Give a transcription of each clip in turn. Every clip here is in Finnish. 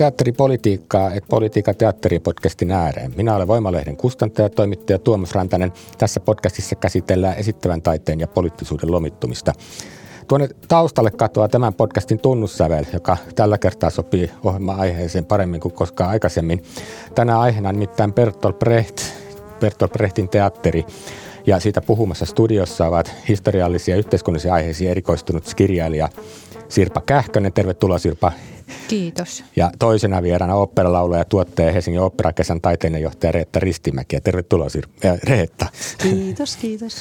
Teatteripolitiikkaa, et politiikan teatteripodcastin ääreen. Minä olen Voimalehden kustantaja ja toimittaja Tuomas Rantanen. Tässä podcastissa käsitellään esittävän taiteen ja poliittisuuden lomittumista. Tuonne taustalle katoaa tämän podcastin tunnussävel, joka tällä kertaa sopii ohjelma-aiheeseen paremmin kuin koskaan aikaisemmin. Tänä aiheena nimittäin Bertolt Brecht, Bertolt Brechtin teatteri. Ja siitä puhumassa studiossa ovat historiallisia ja yhteiskunnallisia aiheisiin erikoistunut kirjailija Sirpa Kähkönen. Tervetuloa Sirpa. Kiitos. Ja toisena vieraana oopperalaulaja ja tuottaja Helsingin oopperakesän taiteenjohtaja Reetta Ristimäki. Ja tervetuloa Sir- äh, Reetta. Kiitos, kiitos.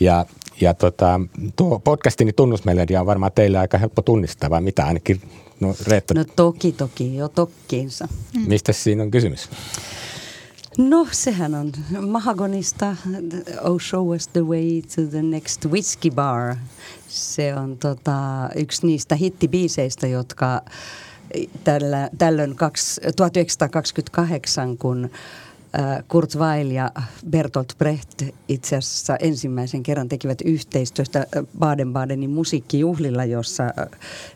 Ja, ja tota, tuo podcastini tunnusmelodia on varmaan teillä aika helppo tunnistaa, vai mitä ainakin No, Reetta. no toki, toki, jo tokkiinsa. Mm. Mistä siinä on kysymys? No sehän on Mahagonista Oh Show Us The Way to the Next Whiskey Bar. Se on tota, yksi niistä hittibiiseistä, jotka tällä, tällöin kaks, 1928, kun Kurt Weill ja Bertolt Brecht itse asiassa ensimmäisen kerran tekivät yhteistyöstä Baden-Badenin musiikkijuhlilla, jossa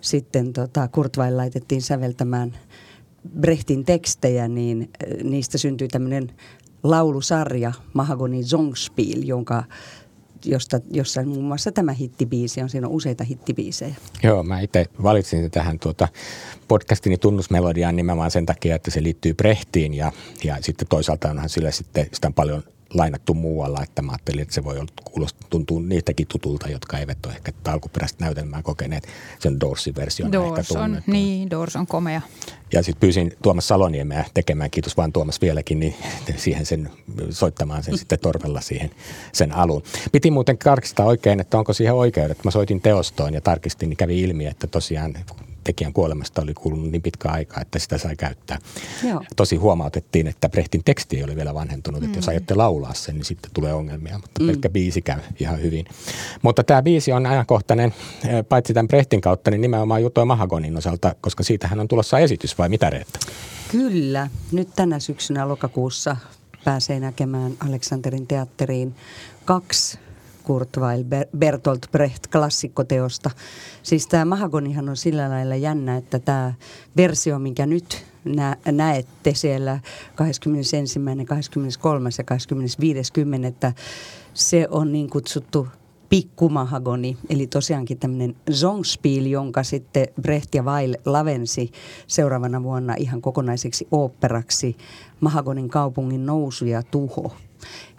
sitten tota Kurt Weill laitettiin säveltämään – Brechtin tekstejä, niin äh, niistä syntyi tämmöinen laulusarja Mahagoni Zongspiel, jonka josta, jossa muun muassa tämä hittibiisi on. Siinä on useita hittibiisejä. Joo, mä itse valitsin tähän tuota podcastini tunnusmelodiaan nimenomaan sen takia, että se liittyy Brehtiin ja, ja sitten toisaalta onhan sille sitten sitä on paljon lainattu muualla, että mä ajattelin, että se voi olla, kuulostaa, tuntuu niitäkin tutulta, jotka eivät ole ehkä alkuperäistä näytelmää kokeneet. Sen Doorsin versio Doors ehkä tunnettu. Niin, Doors on komea. Ja sitten pyysin Tuomas Saloniemeä tekemään, kiitos vaan Tuomas vieläkin, niin siihen sen, soittamaan sen sitten torvella siihen sen alun. Piti muuten tarkistaa oikein, että onko siihen oikeudet. Mä soitin teostoon ja tarkistin, niin kävi ilmi, että tosiaan tekijän kuolemasta oli kulunut niin pitkä aika, että sitä sai käyttää. Joo. Tosi huomautettiin, että Brehtin teksti ei ole vielä vanhentunut, mm. että jos mm. aiotte laulaa sen, niin sitten tulee ongelmia, mutta mm. pelkkä biisi käy ihan hyvin. Mutta tämä biisi on ajankohtainen, eh, paitsi tämän Brehtin kautta, niin nimenomaan Juto Mahagonin osalta, koska siitähän on tulossa esitys vai mitä Reetta? Kyllä. Nyt tänä syksynä lokakuussa pääsee näkemään Aleksanterin teatteriin kaksi Kurt Weill, Bertolt Brecht klassikkoteosta. Siis tämä Mahagonihan on sillä lailla jännä, että tämä versio, minkä nyt nä- näette siellä 21., 23. ja 25. että se on niin kutsuttu pikkumahagoni, eli tosiaankin tämmöinen zongspiel, jonka sitten Brecht ja Weil lavensi seuraavana vuonna ihan kokonaiseksi oopperaksi Mahagonin kaupungin nousu ja tuho.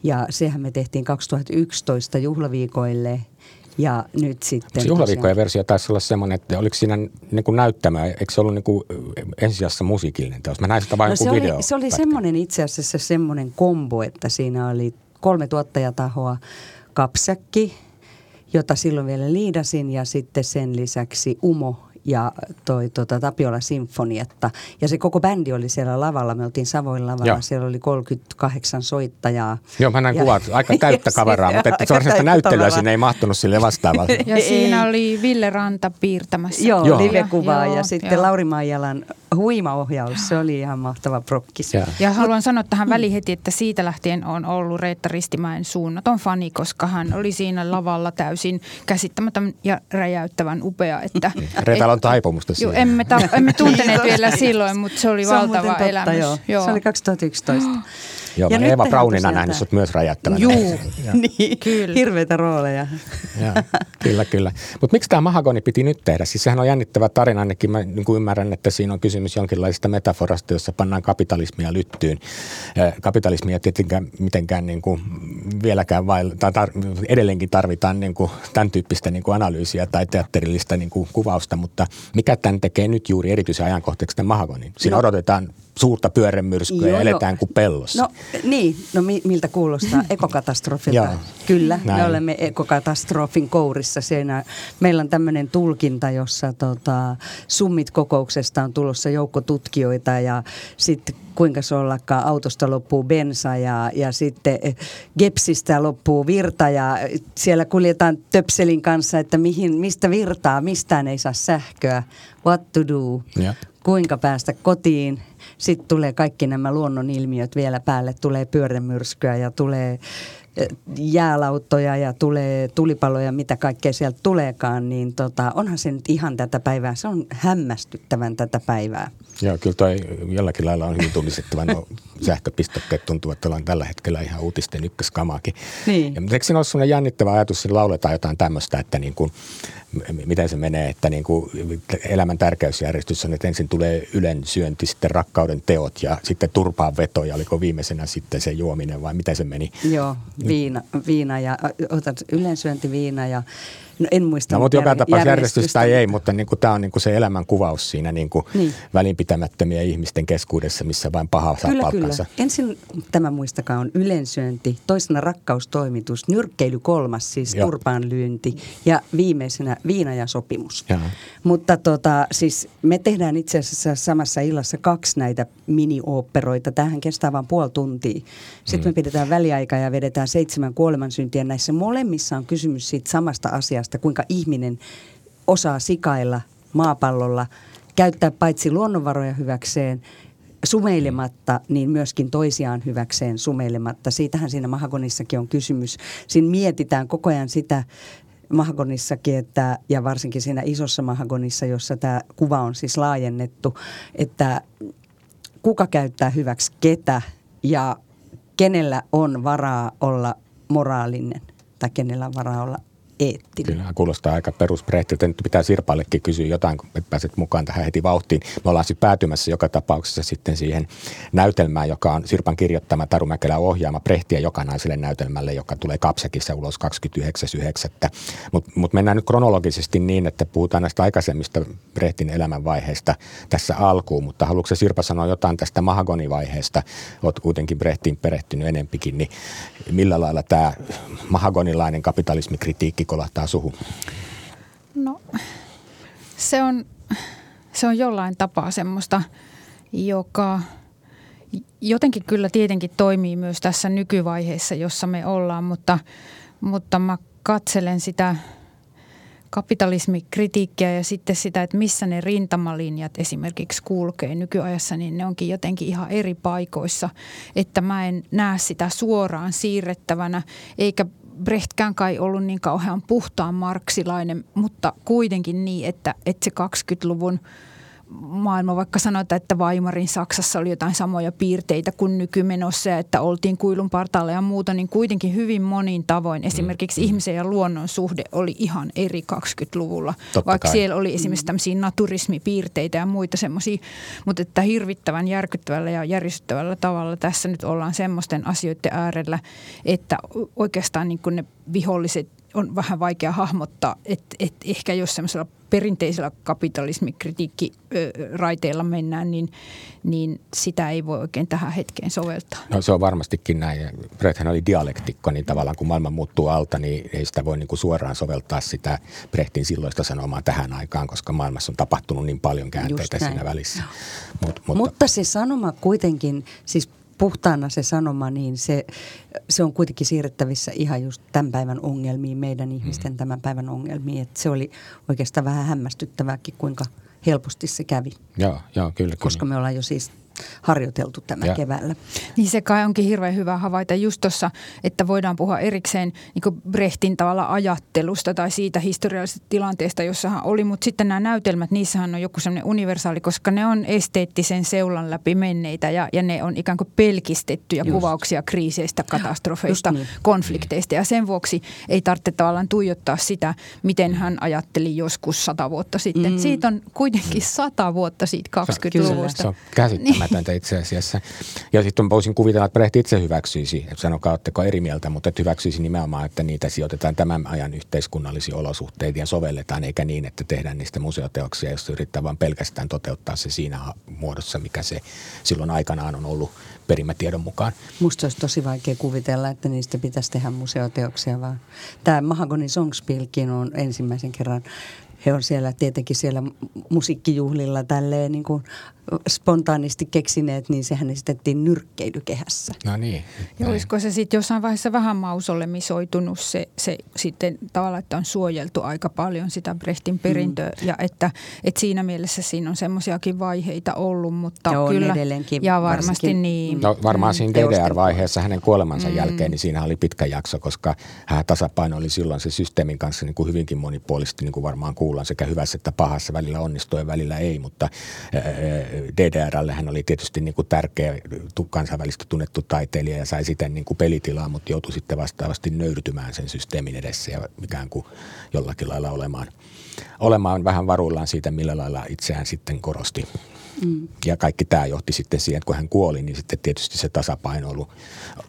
Ja sehän me tehtiin 2011 juhlaviikoille ja nyt sitten... Se juhlaviikkojen versio taisi olla semmoinen, että oliko siinä niin kuin näyttämä, eikö se ollut niin kuin ensisijassa musiikillinen teos? Mä näin sitä vain no se video. Oli, se oli semmoinen itse asiassa semmoinen kombo, että siinä oli kolme tuottajatahoa, Kapsäkki, jota silloin vielä liidasin ja sitten sen lisäksi Umo ja toi tota, Tapiola Sinfonietta. Ja se koko bändi oli siellä lavalla. Me oltiin Savoin lavalla. Joo. Siellä oli 38 soittajaa. Joo, mä näin ja, kuvat. Aika täyttä kaveraa, mutta että varsinaista näyttelyä sinne ei mahtunut sille vastaavalle. Ja siinä oli Ville Ranta piirtämässä. Joo, Joo. live-kuvaa ja, ja sitten joo. Lauri Maijalan huimaohjaus. Se oli ihan mahtava prokkis. Ja, ja haluan sanoa tähän väliin heti, että siitä lähtien on ollut Reetta Ristimäen suunnaton fani, koska hän oli siinä lavalla täysin käsittämätön ja räjäyttävän upea. Että, Reetta on taipumusta siihen. Joo, emme, ta- emme tunteneet vielä silloin, mutta se oli se valtava totta, elämys. Joo. joo. Se oli 2011. Joo, ja mä Eeva Braunina nähnyt sut myös räjättävänä. Juu, niin, kyllä. hirveitä rooleja. ja, kyllä, kyllä. Mutta miksi tämä Mahagoni piti nyt tehdä? Siis sehän on jännittävä tarina, ainakin mä niin kuin ymmärrän, että siinä on kysymys jonkinlaisesta metaforasta, jossa pannaan kapitalismia lyttyyn. Kapitalismia tietenkään mitenkään niin kuin vieläkään vailla, tai tar- edelleenkin tarvitaan niin kuin tämän tyyppistä niin kuin analyysiä tai teatterillista niin kuin kuvausta, mutta mikä tämän tekee nyt juuri erityisen ajankohtaiseksi tämän Mahagonin? Siinä no. odotetaan suurta pyörämyrskyä ja eletään kuin pellossa. No niin, no mi- miltä kuulostaa ekokatastrofilta? Kyllä, Näin. me olemme ekokatastrofin kourissa. Siinä, meillä on tämmöinen tulkinta, jossa tota, summit kokouksesta on tulossa joukko tutkijoita ja sitten kuinka se ollakaan, autosta loppuu bensa ja, ja sitten Gepsistä loppuu virta ja siellä kuljetaan töpselin kanssa, että mihin, mistä virtaa, mistään ei saa sähköä, what to do, ja. kuinka päästä kotiin. Sitten tulee kaikki nämä luonnonilmiöt vielä päälle, tulee pyörämyrskyä ja tulee jäälauttoja ja tulee tulipaloja, mitä kaikkea sieltä tuleekaan, niin tota, onhan se nyt ihan tätä päivää. Se on hämmästyttävän tätä päivää. Joo, kyllä toi jollakin lailla on hyvin tunnistettava. No, sähköpistokkeet tuntuu, että ollaan tällä hetkellä ihan uutisten ykköskamaakin. Niin. Ja, mutta eikö siinä ole sellainen jännittävä ajatus, että lauletaan jotain tämmöistä, että niin kuin, miten se menee, että niin kuin elämän tärkeysjärjestys on, että ensin tulee ylen syönti, sitten rakkauden teot ja sitten turpaan veto ja oliko viimeisenä sitten se juominen vai miten se meni? Joo, viina, viina ja otan ylensyönti, viina ja No en muista. No, mutta joka tapauksessa järjestys tai ei, mutta niin kuin, tämä on niin kuin se elämän kuvaus siinä niin kuin niin. välinpitämättömiä ihmisten keskuudessa, missä vain paha saa kyllä, palkkansa. Kyllä. Ensin tämä muistakaa on ylensyönti, toisena rakkaustoimitus, nyrkkeily kolmas, siis Joo. turpaanlyönti ja viimeisenä viina ja sopimus. Jaha. Mutta tota, siis me tehdään itse asiassa samassa illassa kaksi näitä mini-oopperoita. Tähän kestää vain puoli tuntia. Sitten mm. me pidetään väliaika ja vedetään seitsemän kuolemansyntiä. Näissä molemmissa on kysymys siitä samasta asiasta asiasta, kuinka ihminen osaa sikailla maapallolla, käyttää paitsi luonnonvaroja hyväkseen, sumeilematta, niin myöskin toisiaan hyväkseen sumeilematta. Siitähän siinä Mahagonissakin on kysymys. Siinä mietitään koko ajan sitä Mahagonissakin, että, ja varsinkin siinä isossa Mahagonissa, jossa tämä kuva on siis laajennettu, että kuka käyttää hyväksi ketä ja kenellä on varaa olla moraalinen tai kenellä on varaa olla eettinen. Kyllä, kuulostaa aika perusprehtiltä. Nyt pitää Sirpallekin kysyä jotain, kun pääset mukaan tähän heti vauhtiin. Me ollaan sitten päätymässä joka tapauksessa sitten siihen näytelmään, joka on Sirpan kirjoittama Taru Mäkelä ohjaama Prehtiä jokanaiselle näytelmälle, joka tulee Kapsekissa ulos 29.9. Mutta mut mennään nyt kronologisesti niin, että puhutaan näistä aikaisemmista Brehtin elämänvaiheista tässä alkuun, mutta haluatko Sirpa sanoa jotain tästä mahagonivaiheesta? Olet kuitenkin Brehtiin perehtynyt enempikin, niin millä lailla tämä mahagonilainen kapitalismikritiikki kolahtaa suhu? No se on, se on jollain tapaa semmoista, joka jotenkin kyllä tietenkin toimii myös tässä nykyvaiheessa, jossa me ollaan, mutta, mutta mä katselen sitä kapitalismikritiikkiä ja sitten sitä, että missä ne rintamalinjat esimerkiksi kulkee nykyajassa, niin ne onkin jotenkin ihan eri paikoissa. Että mä en näe sitä suoraan siirrettävänä, eikä Brechtkään kai ollut niin kauhean puhtaan marksilainen, mutta kuitenkin niin, että, että se 20-luvun maailma, vaikka sanotaan, että Weimarin Saksassa oli jotain samoja piirteitä kuin nykymenossa että oltiin kuilun partaalla ja muuta, niin kuitenkin hyvin monin tavoin esimerkiksi mm. ihmisen ja luonnon suhde oli ihan eri 20-luvulla. Totta vaikka kai. siellä oli esimerkiksi tämmöisiä naturismipiirteitä ja muita semmoisia, mutta että hirvittävän järkyttävällä ja järistyttävällä tavalla tässä nyt ollaan semmoisten asioiden äärellä, että oikeastaan niin kuin ne viholliset on vähän vaikea hahmottaa, että, että ehkä jos semmoisella perinteisellä kapitalismikritiikkiraiteella mennään, niin, niin sitä ei voi oikein tähän hetkeen soveltaa. No se on varmastikin näin. Brechthän oli dialektikko, niin tavallaan kun maailma muuttuu alta, niin ei sitä voi niin kuin suoraan soveltaa sitä Brechtin silloista sanomaa tähän aikaan, koska maailmassa on tapahtunut niin paljon käänteitä siinä välissä. Mut, mutta, mutta se sanoma kuitenkin, siis puhtaana se sanoma, niin se, se on kuitenkin siirrettävissä ihan just tämän päivän ongelmiin, meidän ihmisten mm. tämän päivän ongelmiin. Et se oli oikeastaan vähän hämmästyttävääkin, kuinka helposti se kävi. Joo, joo kyllä. Koska kyllä. me ollaan jo siis harjoiteltu tämä ja. keväällä. Niin se kai onkin hirveän hyvä havaita just tuossa, että voidaan puhua erikseen niin Brehtin tavalla ajattelusta tai siitä historiallisesta tilanteesta, jossa hän oli, mutta sitten nämä näytelmät, niissähän on joku sellainen universaali, koska ne on esteettisen seulan läpi menneitä ja, ja ne on ikään kuin pelkistettyjä just. kuvauksia kriiseistä, katastrofeista, niin. konflikteista ja sen vuoksi ei tarvitse tavallaan tuijottaa sitä, miten hän ajatteli joskus sata vuotta sitten. Mm. Siitä on kuitenkin sata vuotta siitä 20-luvusta. Se on käsittämätöntä käsittämätöntä itse asiassa. Ja sitten voisin kuvitella, että Brecht itse hyväksyisi, sanokaa, oletteko eri mieltä, mutta että hyväksyisi nimenomaan, että niitä sijoitetaan tämän ajan yhteiskunnallisiin olosuhteisiin ja sovelletaan, eikä niin, että tehdään niistä museoteoksia, jos yrittää vain pelkästään toteuttaa se siinä muodossa, mikä se silloin aikanaan on ollut perimätiedon mukaan. Musta olisi tosi vaikea kuvitella, että niistä pitäisi tehdä museoteoksia, vaan tämä Mahagoni Songspilkin on ensimmäisen kerran he on siellä tietenkin siellä musiikkijuhlilla tälleen niin kuin spontaanisti keksineet, niin sehän esitettiin nyrkkeilykehässä. No niin. Ja olisiko se sitten jossain vaiheessa vähän mausolemisoitunut se, se sitten tavallaan, että on suojeltu aika paljon sitä Brechtin perintöä mm. ja että, että siinä mielessä siinä on semmoisiakin vaiheita ollut, mutta Joo, kyllä. edelleenkin ja varmasti varsinkin, niin. No varmaan mm, siinä DDR-vaiheessa hänen kuolemansa mm. jälkeen, niin siinä oli pitkä jakso, koska hän tasapaino oli silloin se systeemin kanssa niin kuin hyvinkin monipuolisesti, niin kuin varmaan kuullaan sekä hyvässä että pahassa, välillä onnistuu ja välillä ei, mutta DDRlle hän oli tietysti niin kuin tärkeä kansainvälisesti tunnettu taiteilija ja sai siten niin kuin pelitilaa, mutta joutui sitten vastaavasti nöyrtymään sen systeemin edessä ja ikään kuin jollakin lailla olemaan, olemaan vähän varuillaan siitä, millä lailla itseään sitten korosti. Mm. Ja kaikki tämä johti sitten siihen, että kun hän kuoli, niin sitten tietysti se tasapainoilu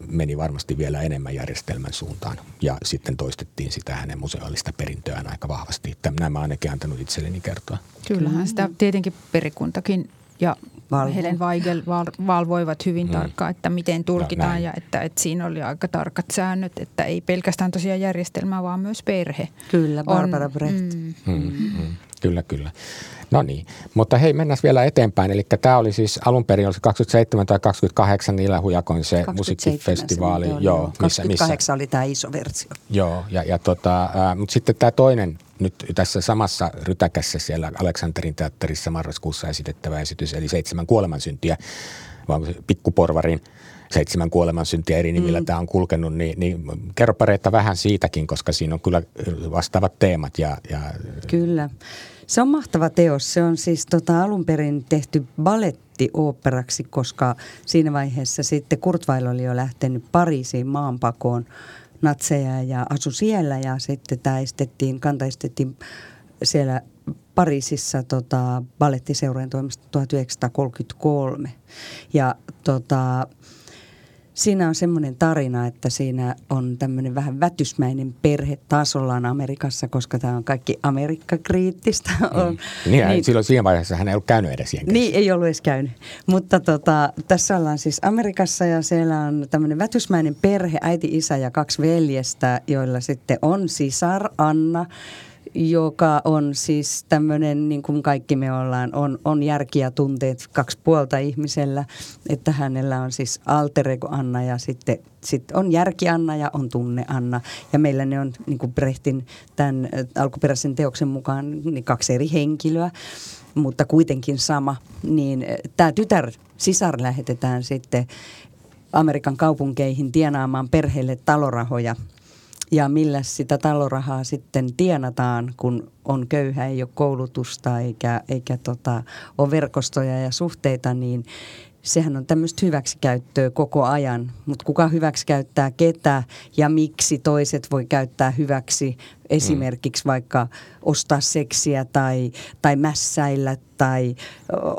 meni varmasti vielä enemmän järjestelmän suuntaan. Ja sitten toistettiin sitä hänen museaalista perintöään aika vahvasti. Nämä ainakin antanut itselleni kertoa. Kyllähän sitä tietenkin perikuntakin ja Valvo. Helen Weigel valvoivat hyvin mm. tarkkaan, että miten tulkitaan no, ja että, että siinä oli aika tarkat säännöt, että ei pelkästään tosiaan järjestelmä, vaan myös perhe. Kyllä, Barbara on, Brecht. Mm, mm, mm, kyllä, kyllä. No niin, mutta hei mennään vielä eteenpäin. Eli tämä oli siis alun perin oli 27 tai 28 niillä hujakoin se musiikkifestivaali. Joo, joo, missä, 28 missä, oli tämä iso versio. Joo, ja, ja tota, äh, mutta sitten tämä toinen nyt tässä samassa rytäkässä siellä Aleksanterin teatterissa marraskuussa esitettävä esitys, eli seitsemän kuolemansyntiä, vaan pikkuporvarin seitsemän kuolemansyntiä eri nimillä mm. tämä on kulkenut, niin, niin Reetta vähän siitäkin, koska siinä on kyllä vastaavat teemat. Ja, ja... Kyllä. Se on mahtava teos. Se on siis tota, alun perin tehty baletti oopperaksi, koska siinä vaiheessa sitten Kurt oli jo lähtenyt Pariisiin maanpakoon natseja ja asu siellä ja sitten tämä estettiin, kanta estettiin siellä Pariisissa tota, balettiseurojen toimesta 1933. Ja tota, Siinä on semmoinen tarina, että siinä on tämmöinen vähän vätysmäinen perhe tasollaan Amerikassa, koska tämä on kaikki Amerikka-kriittistä. Mm. Niin, niin, silloin siinä vaiheessa hän ei ollut käynyt edes jenkeissä. Niin, ei ollut edes käynyt. Mutta tota, tässä ollaan siis Amerikassa ja siellä on tämmöinen vätysmäinen perhe, äiti, isä ja kaksi veljestä, joilla sitten on sisar Anna – joka on siis tämmöinen, niin kuin kaikki me ollaan, on, on järki ja tunteet kaksi puolta ihmisellä, että hänellä on siis alter ego Anna ja sitten sit on järki Anna ja on tunne Anna. Ja meillä ne on niin kuin Brehtin tämän alkuperäisen teoksen mukaan niin kaksi eri henkilöä, mutta kuitenkin sama. Niin tämä tytär, sisar lähetetään sitten Amerikan kaupunkeihin tienaamaan perheelle talorahoja – ja millä sitä talorahaa sitten tienataan, kun on köyhä, ei ole koulutusta eikä, eikä tota, ole verkostoja ja suhteita, niin sehän on tämmöistä hyväksikäyttöä koko ajan, mutta kuka hyväksikäyttää ketä ja miksi toiset voi käyttää hyväksi esimerkiksi mm. vaikka ostaa seksiä tai, tai mässäillä tai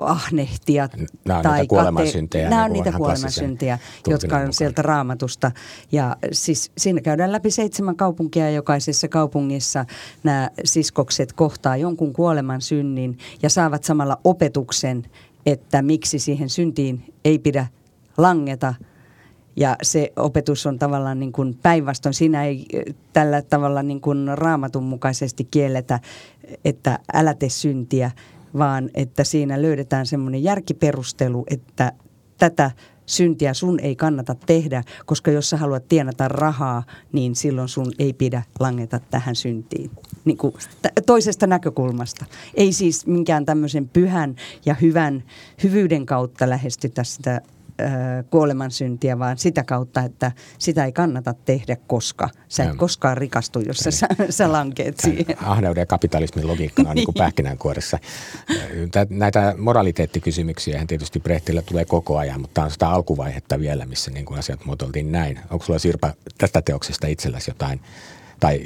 ahnehtia. Nämä on tai niitä kuolemansyntejä. Nämä on niin niitä kuolemansyntejä, jotka on mukaan. sieltä raamatusta. Ja siis siinä käydään läpi seitsemän kaupunkia ja jokaisessa kaupungissa nämä siskokset kohtaa jonkun kuoleman synnin ja saavat samalla opetuksen – että miksi siihen syntiin ei pidä langeta. Ja se opetus on tavallaan niin kuin päinvastoin. Siinä ei tällä tavalla niin kuin raamatun mukaisesti kielletä, että älä tee syntiä, vaan että siinä löydetään semmoinen järkiperustelu, että tätä syntiä sun ei kannata tehdä, koska jos sä haluat tienata rahaa, niin silloin sun ei pidä langeta tähän syntiin. Niin kuin toisesta näkökulmasta. Ei siis minkään tämmöisen pyhän ja hyvän, hyvyyden kautta lähestytä sitä kuolemansyntiä, vaan sitä kautta, että sitä ei kannata tehdä, koska sä et koskaan rikastu, jos sä, sä, sä lankeet siihen. Ahneuden ja kapitalismin logiikkana on niin kuin pähkinänkuoressa. Näitä moraliteettikysymyksiä tietysti Brehtillä tulee koko ajan, mutta on sitä alkuvaihetta vielä, missä niin kuin asiat muotoiltiin näin. Onko sulla Sirpa tästä teoksesta itselläsi jotain, tai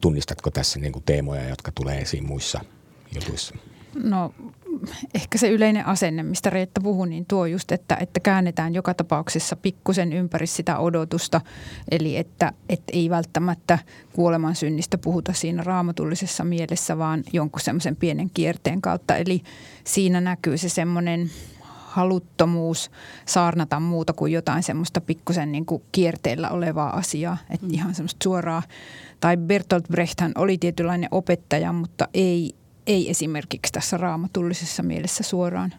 tunnistatko tässä niin kuin teemoja, jotka tulee esiin muissa jutuissa? No ehkä se yleinen asenne, mistä Reetta puhui, niin tuo just, että, että käännetään joka tapauksessa pikkusen ympäri sitä odotusta. Eli että, että ei välttämättä kuoleman synnistä puhuta siinä raamatullisessa mielessä, vaan jonkun semmoisen pienen kierteen kautta. Eli siinä näkyy se semmoinen haluttomuus saarnata muuta kuin jotain semmoista pikkusen niin kuin kierteellä olevaa asiaa. Että mm. ihan semmoista suoraa. Tai Bertolt Brechthän oli tietynlainen opettaja, mutta ei, ei esimerkiksi tässä raamatullisessa mielessä suoraan.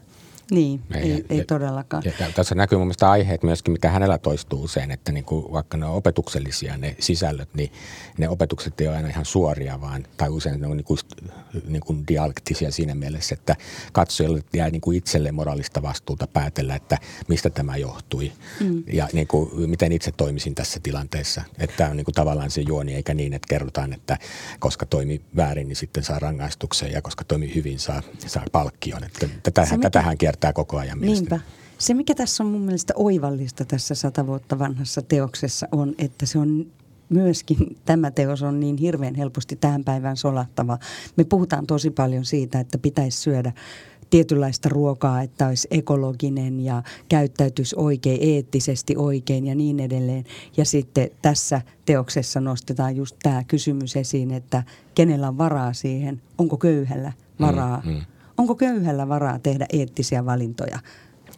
Niin, ei, ei, ei todellakaan. Ja tässä näkyy mun mielestä aiheet myöskin, mikä hänellä toistuu usein, että niin kuin vaikka ne on opetuksellisia ne sisällöt, niin ne opetukset ei ole aina ihan suoria, vaan, tai usein ne on niin kuin, niin kuin dialektisia siinä mielessä, että katsojalle jää niin kuin itselle moraalista vastuuta päätellä, että mistä tämä johtui mm. ja niin kuin, miten itse toimisin tässä tilanteessa. Että tämä on niin kuin tavallaan se juoni, eikä niin, että kerrotaan, että koska toimi väärin, niin sitten saa rangaistuksen ja koska toimi hyvin, saa, saa palkkion. Että tätähän, tätähän kiertää kiertää koko ajan mielestäni. Niinpä. Se, mikä tässä on mun mielestä oivallista tässä sata vuotta vanhassa teoksessa on, että se on myöskin tämä teos on niin hirveän helposti tähän päivään solattava. Me puhutaan tosi paljon siitä, että pitäisi syödä tietynlaista ruokaa, että olisi ekologinen ja käyttäytyisi oikein, eettisesti oikein ja niin edelleen. Ja sitten tässä teoksessa nostetaan just tämä kysymys esiin, että kenellä on varaa siihen, onko köyhällä varaa. Mm, mm onko köyhällä varaa tehdä eettisiä valintoja?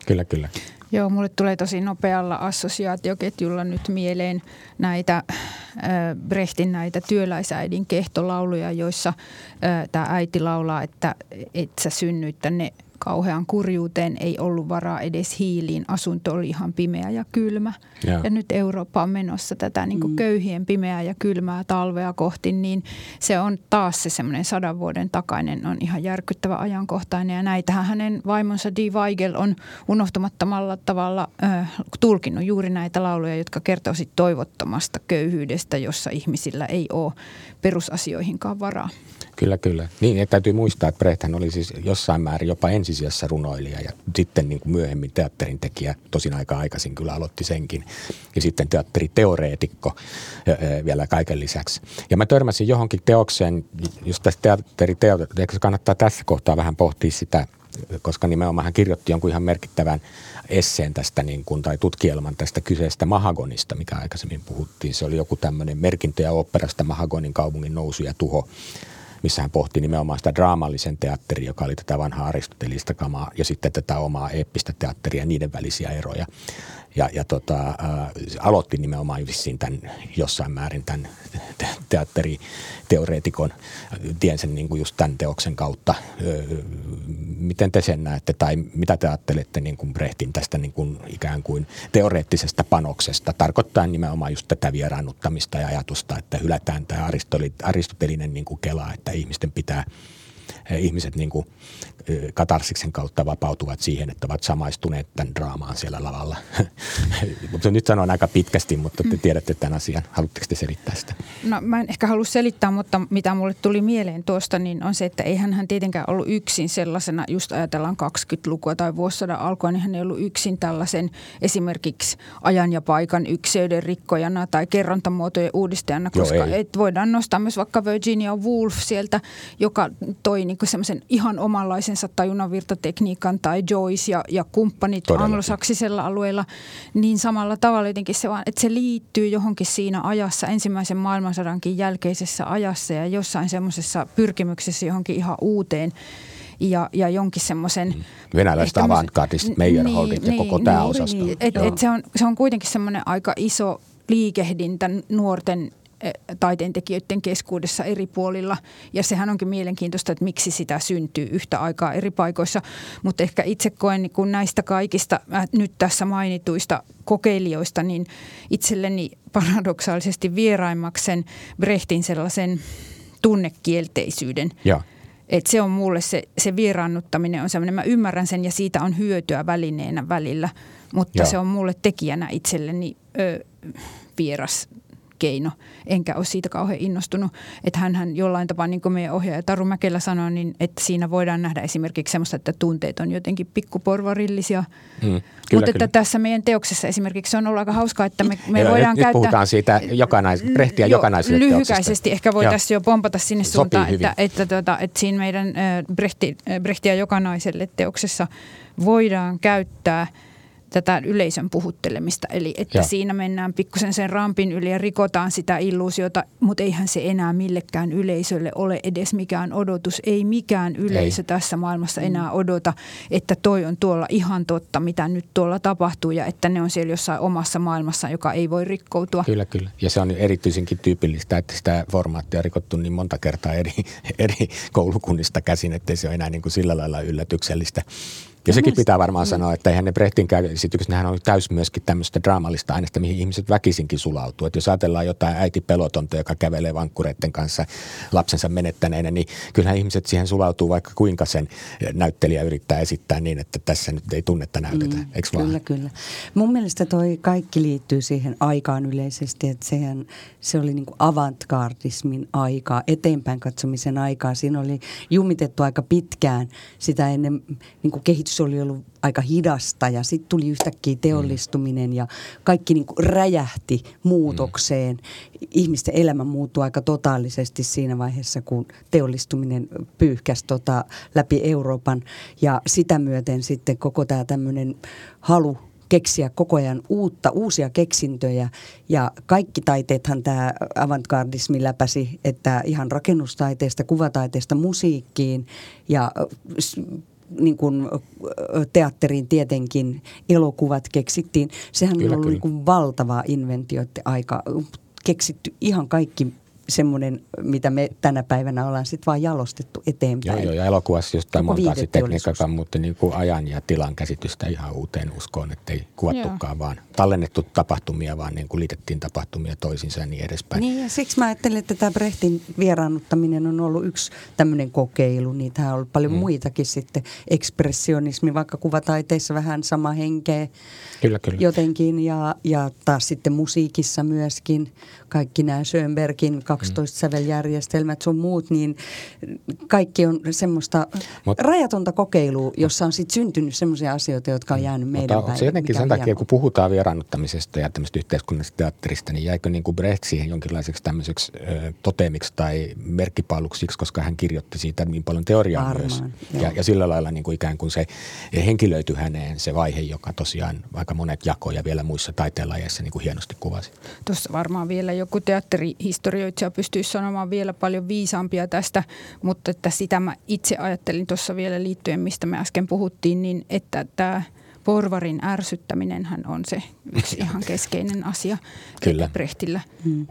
Kyllä, kyllä. Joo, mulle tulee tosi nopealla assosiaatioketjulla nyt mieleen näitä äh, Brehtin näitä työläisäidin kehtolauluja, joissa äh, tämä äiti laulaa, että et sä synnyit tänne kauhean kurjuuteen, ei ollut varaa edes hiiliin, asunto oli ihan pimeä ja kylmä. Ja, ja nyt Eurooppa on menossa tätä niin kuin mm. köyhien pimeää ja kylmää talvea kohti, niin se on taas se semmoinen sadan vuoden takainen, on ihan järkyttävä ajankohtainen. Ja näitähän hänen vaimonsa Di Weigel on unohtumattomalla tavalla äh, tulkinnut juuri näitä lauluja, jotka kertoo toivottomasta köyhyydestä, jossa ihmisillä ei ole perusasioihinkaan varaa. Kyllä, kyllä. Niin, että täytyy muistaa, että Brechthän oli siis jossain määrin jopa ensisijassa runoilija ja sitten niin kuin myöhemmin teatterin tekijä, tosin aika aikaisin kyllä aloitti senkin. Ja sitten teatteriteoreetikko vielä kaiken lisäksi. Ja mä törmäsin johonkin teokseen, just tästä teatteriteoreetikko, kannattaa tässä kohtaa vähän pohtia sitä, koska nimenomaan hän kirjoitti jonkun ihan merkittävän esseen tästä niin kuin, tai tutkielman tästä kyseistä Mahagonista, mikä aikaisemmin puhuttiin. Se oli joku tämmöinen merkintöjä ja operasta Mahagonin kaupungin nousu ja tuho missä hän pohti nimenomaan sitä draamallisen teatteria, joka oli tätä vanhaa aristotelista kamaa, ja sitten tätä omaa eeppistä teatteria niiden välisiä eroja ja, ja tota, ää, aloitti nimenomaan vissiin tämän, jossain määrin tämän teatteriteoreetikon tien sen niin kuin just tämän teoksen kautta. Miten te sen näette tai mitä te ajattelette niin kuin Brehtin tästä niin kuin ikään kuin teoreettisesta panoksesta? Tarkoittaa nimenomaan just tätä vieraannuttamista ja ajatusta, että hylätään tämä aristotelinen niin kuin kela, että ihmisten pitää – ihmiset niin kuin katarsiksen kautta vapautuvat siihen, että ovat samaistuneet tämän draamaan siellä lavalla. mutta nyt sanon aika pitkästi, mutta te tiedätte tämän asian. Haluatteko te selittää sitä? No mä en ehkä halua selittää, mutta mitä mulle tuli mieleen tuosta, niin on se, että eihän hän tietenkään ollut yksin sellaisena, just ajatellaan 20-lukua tai vuosisadan alkua, niin hän ei ollut yksin tällaisen esimerkiksi ajan ja paikan ykseyden rikkojana tai kerrontamuotojen uudistajana, koska Joo, et voidaan nostaa myös vaikka Virginia Woolf sieltä, joka toi niin semmoisen ihan omanlaisensa tajunanvirtatekniikan tai Joyce ja, ja kumppanit Todellakin. anglosaksisella alueella, niin samalla tavalla jotenkin se vaan, että se liittyy johonkin siinä ajassa, ensimmäisen maailmansodankin jälkeisessä ajassa ja jossain semmoisessa pyrkimyksessä johonkin ihan uuteen ja, ja jonkin semmoisen... Mm. Venäläistä avantgardista, Meyerholdit niin, ja koko niin, tämä osasto. Niin. Et, et se, on, se on kuitenkin semmoinen aika iso liikehdintä nuorten taiteentekijöiden keskuudessa eri puolilla. Ja sehän onkin mielenkiintoista, että miksi sitä syntyy yhtä aikaa eri paikoissa. Mutta ehkä itse koen niin kun näistä kaikista äh, nyt tässä mainituista kokeilijoista, niin itselleni paradoksaalisesti vieraimmaksen Brehtin sellaisen tunnekielteisyyden. Ja. Et se on mulle se, se vieraannuttaminen on sellainen, mä ymmärrän sen ja siitä on hyötyä välineenä välillä, mutta ja. se on mulle tekijänä itselleni ö, vieras keino, enkä ole siitä kauhean innostunut. Että hän jollain tapaa, niin kuin meidän ohjaaja Taru Mäkelä sanoi, niin että siinä voidaan nähdä esimerkiksi semmoista, että tunteet on jotenkin pikkuporvarillisia. Mm, Mutta että tässä meidän teoksessa esimerkiksi se on ollut aika hauskaa, että me, me Joo, voidaan nyt, käyttää... Nyt puhutaan siitä jokanais, Brehtiä jo, jokanaiselle Lyhykäisesti teoksesta. ehkä voitaisiin jo pompata sinne suuntaan, että, että, tuota, että siinä meidän Brehti, Brehtiä jokanaiselle teoksessa voidaan käyttää – tätä yleisön puhuttelemista. Eli että ja. siinä mennään pikkusen sen rampin yli ja rikotaan sitä illuusiota, mutta eihän se enää millekään yleisölle ole edes mikään odotus. Ei mikään yleisö ei. tässä maailmassa enää mm. odota, että toi on tuolla ihan totta, mitä nyt tuolla tapahtuu ja että ne on siellä jossain omassa maailmassa, joka ei voi rikkoutua. Kyllä, kyllä. Ja se on erityisenkin tyypillistä, että sitä formaattia on rikottu niin monta kertaa eri, eri koulukunnista käsin, että se on enää niin kuin sillä lailla yllätyksellistä. Ja sekin pitää varmaan mm. sanoa, että eihän ne Brehtin esitykset, nehän on täys myöskin tämmöistä draamallista aineesta, mihin ihmiset väkisinkin sulautuu. Että jos ajatellaan jotain äiti pelotonta, joka kävelee vankkureiden kanssa lapsensa menettäneenä, niin kyllähän ihmiset siihen sulautuu, vaikka kuinka sen näyttelijä yrittää esittää niin, että tässä nyt ei tunnetta näytetä. Mm, Eikö kyllä, vaan? kyllä. Mun mielestä toi kaikki liittyy siihen aikaan yleisesti, että sehän, se oli niin avantgardismin aikaa, eteenpäin katsomisen aikaa. Siinä oli jumitettu aika pitkään sitä ennen niin kehitys kehitys oli ollut aika hidasta ja sitten tuli yhtäkkiä teollistuminen ja kaikki niin kuin räjähti muutokseen. Ihmisten elämä muuttui aika totaalisesti siinä vaiheessa, kun teollistuminen pyyhkäsi tota läpi Euroopan ja sitä myöten sitten koko tämä tämmöinen halu keksiä koko ajan uutta, uusia keksintöjä. Ja kaikki taiteethan tämä avantgardismi läpäsi, että ihan rakennustaiteesta, kuvataiteesta musiikkiin ja niin kuin teatteriin tietenkin elokuvat keksittiin. Sehän kyllä, on ollut kyllä. Niin kuin valtava inventioiden aika. Keksitty ihan kaikki semmoinen, mitä me tänä päivänä ollaan sitten vaan jalostettu eteenpäin. Joo, joo ja elokuvassa jostain monta tekniikkaa muutti niin kuin ajan ja tilan käsitystä ihan uuteen uskoon, että ei kuvattukaan joo. vaan tallennettu tapahtumia, vaan niin kuin liitettiin tapahtumia toisinsa ja niin edespäin. Niin ja siksi mä ajattelin, että tämä Brehtin vieraannuttaminen on ollut yksi tämmöinen kokeilu. Niitä on ollut paljon mm. muitakin sitten. Ekspressionismi, vaikka kuvataiteissa vähän sama henkeä kyllä, kyllä. jotenkin ja, ja taas sitten musiikissa myöskin kaikki nämä Schönbergin 12 mm. säveljärjestelmät sun muut, niin kaikki on semmoista Mut, rajatonta kokeilua, jossa on sitten syntynyt semmoisia asioita, jotka on jäänyt meidän mutta se jotenkin sen takia, kun puhutaan vieraannuttamisesta ja tämmöistä yhteiskunnallisesta teatterista, niin jäikö niin kuin Brecht siihen jonkinlaiseksi tämmöiseksi ö, toteemiksi tai merkkipaaluksiksi, koska hän kirjoitti siitä niin paljon teoriaa Varmaan, myös. Ja, ja sillä lailla niin kuin ikään kuin se henkilöity häneen se vaihe, joka tosiaan aika monet jakoja vielä muissa taiteenlajeissa niin kuin hienosti kuvasi. Tuossa varmaan vielä joku teatterihistorioitsija pystyisi sanomaan vielä paljon viisaampia tästä, mutta että sitä mä itse ajattelin tuossa vielä liittyen, mistä me äsken puhuttiin, niin että tämä – porvarin ärsyttäminenhän on se yksi ihan keskeinen asia Kyllä. Brehtillä. Mm.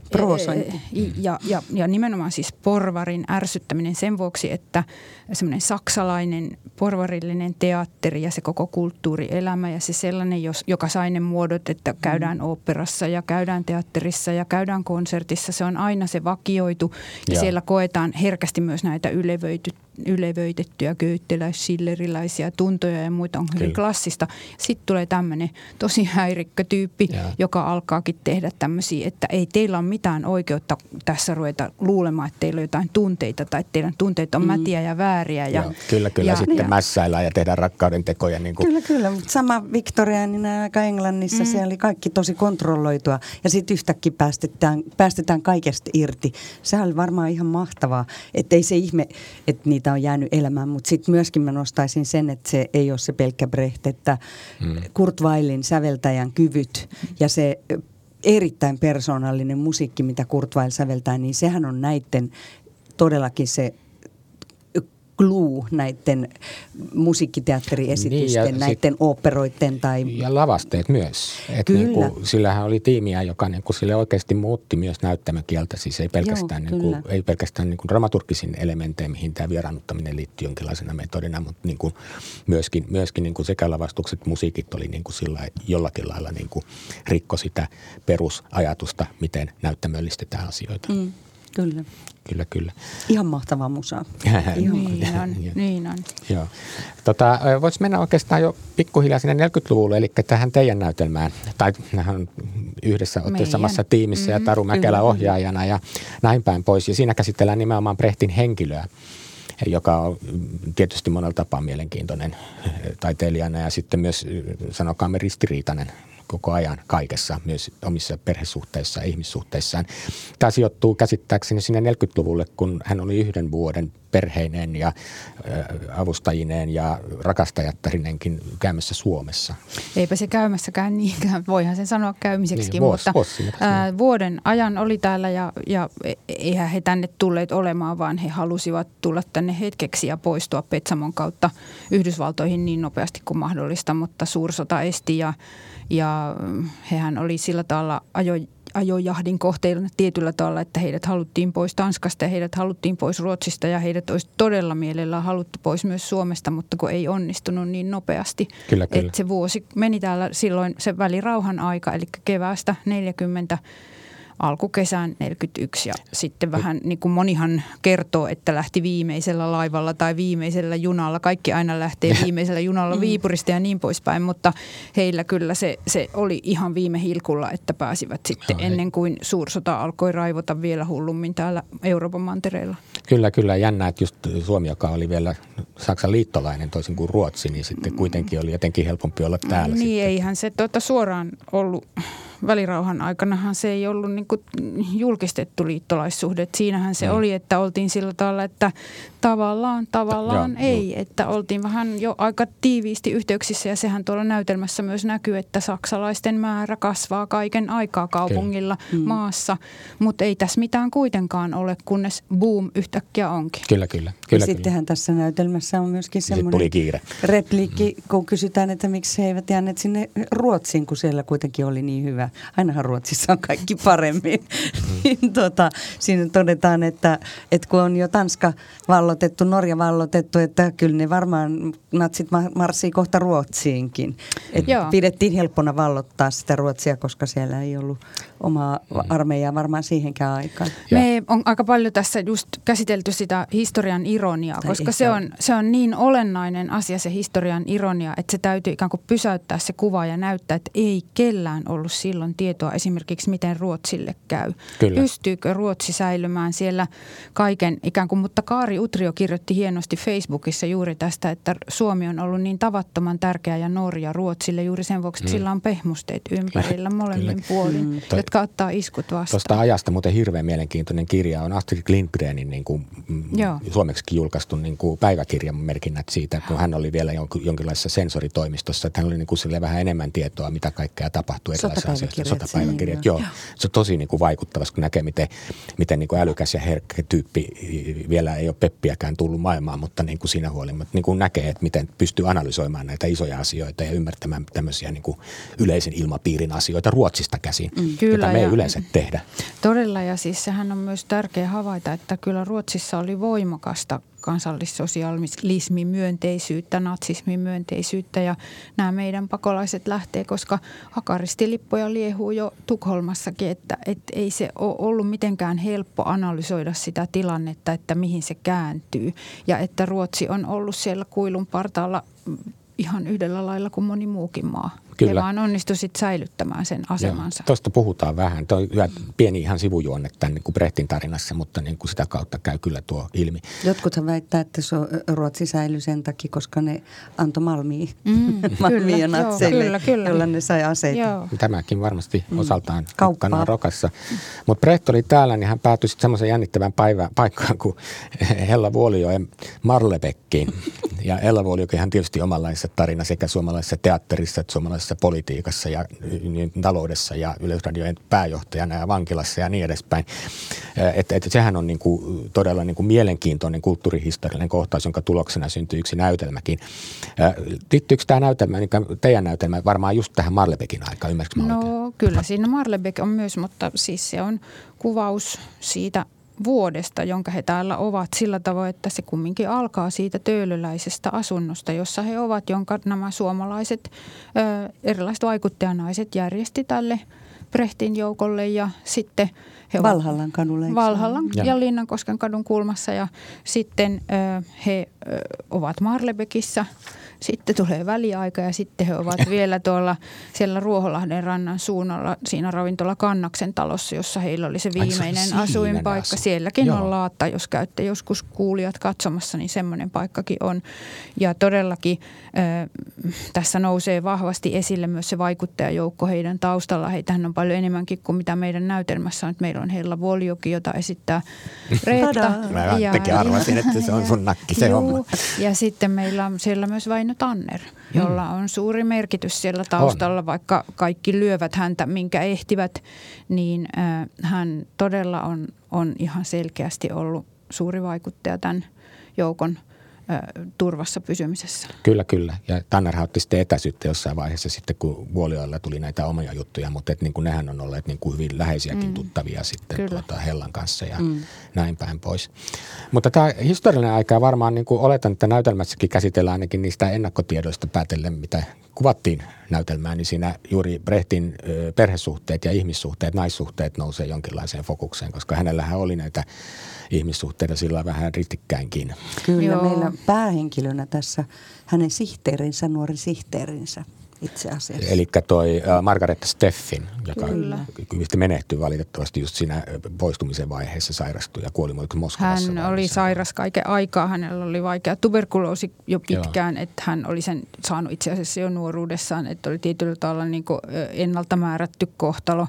Ja, ja, ja nimenomaan siis porvarin ärsyttäminen sen vuoksi, että semmoinen saksalainen porvarillinen teatteri ja se koko kulttuurielämä ja se sellainen, jos, joka sai ne muodot, että käydään mm. oopperassa ja käydään teatterissa ja käydään konsertissa, se on aina se vakioitu ja, ja. siellä koetaan herkästi myös näitä ylevöity, ylevöitettyjä köytteläis-sillerilaisia tuntoja ja muita on hyvin Kyllä. klassista. Sitten tulee tämmöinen tosi häirikkötyyppi, ja. joka alkaakin tehdä tämmöisiä, että ei teillä ole mitään oikeutta tässä ruveta luulemaan, että teillä on jotain tunteita tai että teidän tunteet on mm. mätiä ja vääriä. Ja, kyllä, kyllä. Ja, sitten ja, mässäillään ja tehdään rakkauden tekoja. Niin kuin. Kyllä, kyllä. Mutta sama Victorianin aika Englannissa, mm. siellä oli kaikki tosi kontrolloitua ja sitten yhtäkkiä päästetään, päästetään kaikesta irti. Sehän oli varmaan ihan mahtavaa, että ei se ihme, että niitä on jäänyt elämään, mutta sitten myöskin mä nostaisin sen, että se ei ole se pelkkä Brecht, että mm. Kurt Weilin säveltäjän kyvyt ja se erittäin persoonallinen musiikki, mitä Kurt Weil säveltää, niin sehän on näiden todellakin se glue näiden musiikkiteatteriesitysten, niin, näiden sit, operoiden tai... Ja lavasteet myös. Et Kyllä. Niin kuin, sillähän oli tiimiä, joka niin kuin, sille oikeasti muutti myös näyttämökieltä. Siis ei pelkästään, Joo, niin kuin, ei pelkästään niin kuin dramaturgisin elementtejä, mihin tämä vieraannuttaminen liittyy jonkinlaisena metodina, mutta niin kuin, myöskin, myöskin niin kuin sekä lavastukset, musiikit oli niin kuin sillä, jollakin lailla niin kuin, rikko sitä perusajatusta, miten näyttämöllistetään asioita. Mm. Kyllä. Kyllä, kyllä. Ihan mahtava musa. niin on, niin on. Joo. Tota, Voisi mennä oikeastaan jo pikkuhiljaa sinne 40-luvulle, eli tähän teidän näytelmään. Tai nähän yhdessä olette samassa tiimissä ja Taru Mäkelä ohjaajana ja näin päin pois. Ja siinä käsitellään nimenomaan Brehtin henkilöä joka on tietysti monella tapaa mielenkiintoinen taiteilijana ja sitten myös sanokaamme ristiriitainen koko ajan kaikessa, myös omissa perhesuhteissa ja ihmissuhteissaan. Tämä sijoittuu käsittääkseni sinne 40-luvulle, kun hän oli yhden vuoden perheineen ja avustajineen ja rakastajattarinenkin käymässä Suomessa. Eipä se käymässäkään niinkään, voihan sen sanoa käymiseksi, niin, vuosi, mutta vuosi ää, vuoden ajan oli täällä ja, ja e, eihän he tänne tulleet olemaan, vaan he halusivat tulla tänne hetkeksi ja poistua Petsamon kautta Yhdysvaltoihin niin nopeasti kuin mahdollista, mutta suursota esti ja ja mm, hehän oli sillä tavalla ajo, ajojahdin kohteilla tietyllä tavalla, että heidät haluttiin pois Tanskasta ja heidät haluttiin pois Ruotsista ja heidät olisi todella mielellään haluttu pois myös Suomesta, mutta kun ei onnistunut niin nopeasti. Kyllä, kyllä. Että se vuosi meni täällä silloin se välirauhan aika, eli keväästä 40 alkukesään 41 ja sitten vähän niin kuin monihan kertoo, että lähti viimeisellä laivalla tai viimeisellä junalla. Kaikki aina lähtee viimeisellä junalla mm. Viipurista ja niin poispäin, mutta heillä kyllä se, se oli ihan viime hilkulla, että pääsivät sitten no, ennen kuin suursota alkoi raivota vielä hullummin täällä Euroopan mantereella. Kyllä, kyllä. Jännä, että just Suomi, joka oli vielä Saksan liittolainen toisin kuin Ruotsi, niin sitten kuitenkin oli jotenkin helpompi olla täällä. Niin, sitten. eihän se tuota suoraan ollut välirauhan aikanahan se ei ollut niin kuin julkistettu liittolaissuhde. Siinähän se mm. oli, että oltiin sillä tavalla, että tavallaan, tavallaan ja, ei. Jo. Että oltiin vähän jo aika tiiviisti yhteyksissä ja sehän tuolla näytelmässä myös näkyy, että saksalaisten määrä kasvaa kaiken aikaa kaupungilla kyllä. Mm. maassa. Mutta ei tässä mitään kuitenkaan ole, kunnes boom yhtäkkiä onkin. Kyllä, kyllä. kyllä ja kyllä. sittenhän tässä näytelmässä on myöskin semmoinen repliikki, mm. kun kysytään, että miksi he eivät jääneet sinne Ruotsiin, kun siellä kuitenkin oli niin hyvä ainahan Ruotsissa on kaikki paremmin. Mm. tota, siinä todetaan, että, että kun on jo Tanska vallotettu, Norja vallotettu, että kyllä ne varmaan natsit marssii kohta Ruotsiinkin. Et pidettiin helppona vallottaa sitä Ruotsia, koska siellä ei ollut omaa mm. armeijaa varmaan siihenkään aikaan. Me on aika paljon tässä just käsitelty sitä historian ironiaa, koska se on, se on niin olennainen asia se historian ironia, että se täytyy ikään kuin pysäyttää se kuva ja näyttää, että ei kellään ollut silloin tietoa esimerkiksi, miten Ruotsille käy. Kyllä. Pystyykö Ruotsi säilymään siellä kaiken ikään kuin, mutta Kaari Utrio kirjoitti hienosti Facebookissa juuri tästä, että Suomi on ollut niin tavattoman tärkeä ja Norja Ruotsille juuri sen vuoksi, että mm. sillä on pehmusteet ympärillä molemmin puolin, mm. jotka ottaa iskut vastaan. Tuosta ajasta muuten hirveän mielenkiintoinen kirja on Astrid Lindgrenin niin kuin, mm, suomeksi julkaistu niin kuin päiväkirjan merkinnät siitä, kun hän oli vielä jonkinlaisessa sensoritoimistossa, että hän oli niin kuin vähän enemmän tietoa, mitä kaikkea tapahtui erilaisissa asioissa sotapäiväkirjat. Joo. joo. Se on tosi niin kuin vaikuttava, kun näkee, miten, miten niin kuin älykäs ja herkkä tyyppi vielä ei ole peppiäkään tullut maailmaan, mutta niin kuin siinä huolimatta niin kuin näkee, että miten pystyy analysoimaan näitä isoja asioita ja ymmärtämään tämmöisiä niin kuin yleisen ilmapiirin asioita Ruotsista käsin, mm. Kyllä, jota me ei yleensä tehdä. Todella ja siis sehän on myös tärkeä havaita, että kyllä Ruotsissa oli voimakasta kansallissosialismin myönteisyyttä, natsismin myönteisyyttä ja nämä meidän pakolaiset lähtee, koska hakaristilippoja liehuu jo Tukholmassakin, että, että ei se ole ollut mitenkään helppo analysoida sitä tilannetta, että mihin se kääntyy ja että Ruotsi on ollut siellä kuilun partaalla ihan yhdellä lailla kuin moni muukin maa. Kyllä. He vaan onnistu sitten säilyttämään sen asemansa. Tuosta puhutaan vähän. Tuo on hyvä, pieni ihan sivujuonne tämän niin kuin Brehtin tarinassa, mutta niin kuin sitä kautta käy kyllä tuo ilmi. Jotkuthan väittää, että se Ruotsi säilyi sen takia, koska ne antoi Malmiin, mm, Malmiin ja natseille, kyllä, kyllä. jolla ne sai aseita. Joo. Tämäkin varmasti mm. osaltaan mm. rokassa. Mutta Brecht oli täällä, niin hän päätyi sitten semmoisen jännittävän päivä, paikkaan kuin Hella Vuolijoen Marlebekkiin. ja Ella Vuolijoki hän tietysti omanlaisessa tarina sekä suomalaisessa teatterissa että suomalaisessa kansainvälisessä politiikassa ja niin taloudessa ja Yleisradiojen pääjohtajana ja vankilassa ja niin edespäin. Että, että sehän on niin kuin todella niin kuin mielenkiintoinen kulttuurihistoriallinen kohtaus, jonka tuloksena syntyy yksi näytelmäkin. Liittyykö tämä näytelmä, niin teidän näytelmä varmaan just tähän Marlebekin aikaan, ymmärrätkö No kyllä, siinä Marlebek on myös, mutta siis se on kuvaus siitä vuodesta, jonka he täällä ovat sillä tavoin, että se kumminkin alkaa siitä töölöläisestä asunnosta, jossa he ovat, jonka nämä suomalaiset ö, erilaiset vaikuttajanaiset järjesti tälle Brehtin joukolle ja sitten he ovat Valhallan kadulla. Valhallan ja, ja Linnankosken kadun kulmassa ja sitten ö, he ö, ovat Marlebekissä – sitten tulee väliaika ja sitten he ovat vielä tuolla siellä Ruoholahden rannan suunnalla siinä ravintola Kannaksen talossa, jossa heillä oli se viimeinen se asuinpaikka. Asu. Sielläkin Joo. on laatta, jos käytte joskus kuulijat katsomassa, niin semmoinen paikkakin on. Ja todellakin äh, tässä nousee vahvasti esille myös se vaikuttajajoukko heidän taustalla. Heitähän on paljon enemmänkin kuin mitä meidän näytelmässä on. Meillä on Hella Voljoki, jota esittää Reetta. Mä ja, arvasin, että se on sun nakki se homma. Ja sitten meillä on siellä myös Vain Aino Tanner, jolla on suuri merkitys siellä taustalla, on. vaikka kaikki lyövät häntä, minkä ehtivät, niin äh, hän todella on, on ihan selkeästi ollut suuri vaikuttaja tämän joukon – turvassa pysymisessä. Kyllä, kyllä. Ja Tanner otti sitten etäisyyttä jossain vaiheessa sitten, kun Vuolioilla tuli näitä omia juttuja, mutta et niin kuin nehän on olleet niin kuin hyvin läheisiäkin mm. tuttavia sitten tuota Hellan kanssa ja mm. Näin päin pois. Mutta tämä historiallinen aika varmaan niin kuin oletan, että näytelmässäkin käsitellään ainakin niistä ennakkotiedoista päätellen, mitä kuvattiin näytelmään, niin siinä juuri Brehtin perhesuhteet ja ihmissuhteet, naissuhteet nousee jonkinlaiseen fokukseen, koska hänellähän oli näitä ihmissuhteita sillä vähän ristikkäinkin. Kyllä, Joo. meillä päähenkilönä tässä hänen sihteerinsä, nuori sihteerinsä itse asiassa. Eli toi äh, Margareta Steffin, joka Kyllä. menehtyi valitettavasti just siinä poistumisen vaiheessa sairastui ja kuoli Moskovassa. Hän oli sairas kaiken aikaa. Hänellä oli vaikea tuberkuloosi jo pitkään, Joo. että hän oli sen saanut itse asiassa jo nuoruudessaan, että oli tietyllä tavalla niin ennalta määrätty kohtalo,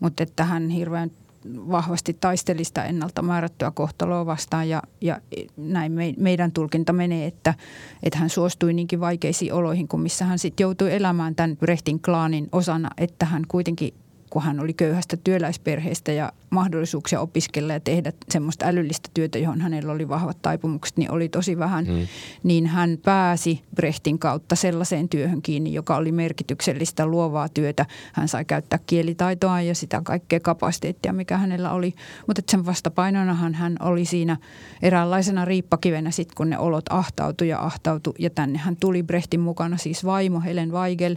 mutta että hän hirveän vahvasti taisteli sitä ennalta määrättyä kohtaloa vastaan ja, ja näin me, meidän tulkinta menee, että, että hän suostui niinkin vaikeisiin oloihin kuin missä hän sitten joutui elämään tämän Brehtin klaanin osana, että hän kuitenkin kun hän oli köyhästä työläisperheestä ja mahdollisuuksia opiskella ja tehdä semmoista älyllistä työtä, johon hänellä oli vahvat taipumukset, niin oli tosi vähän. Mm. Niin hän pääsi Brehtin kautta sellaiseen työhön kiinni, joka oli merkityksellistä luovaa työtä. Hän sai käyttää kielitaitoa ja sitä kaikkea kapasiteettia, mikä hänellä oli. Mutta sen vastapainonahan hän oli siinä eräänlaisena riippakivenä sitten, kun ne olot ahtautui ja ahtautui. Ja tänne hän tuli Brehtin mukana siis vaimo Helen Weigel,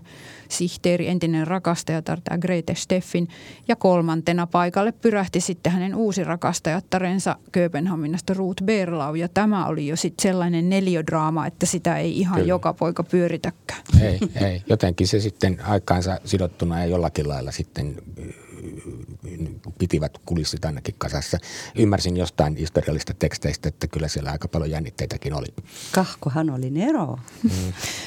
sihteeri, entinen rakastaja, tämä Grete Steffin. Ja kolmantena paikalle pyrähti sitten hänen uusi rakastajattarensa Kööpenhaminasta Ruth Berlau. Ja tämä oli jo sitten sellainen neliodraama, että sitä ei ihan Kyllä. joka poika pyöritäkään. Ei, ei. Jotenkin se sitten aikaansa sidottuna ja jollakin lailla sitten pitivät kulissit ainakin kasassa. Ymmärsin jostain historiallisista teksteistä, että kyllä siellä aika paljon jännitteitäkin oli. Kahkohan oli Nero. Mm.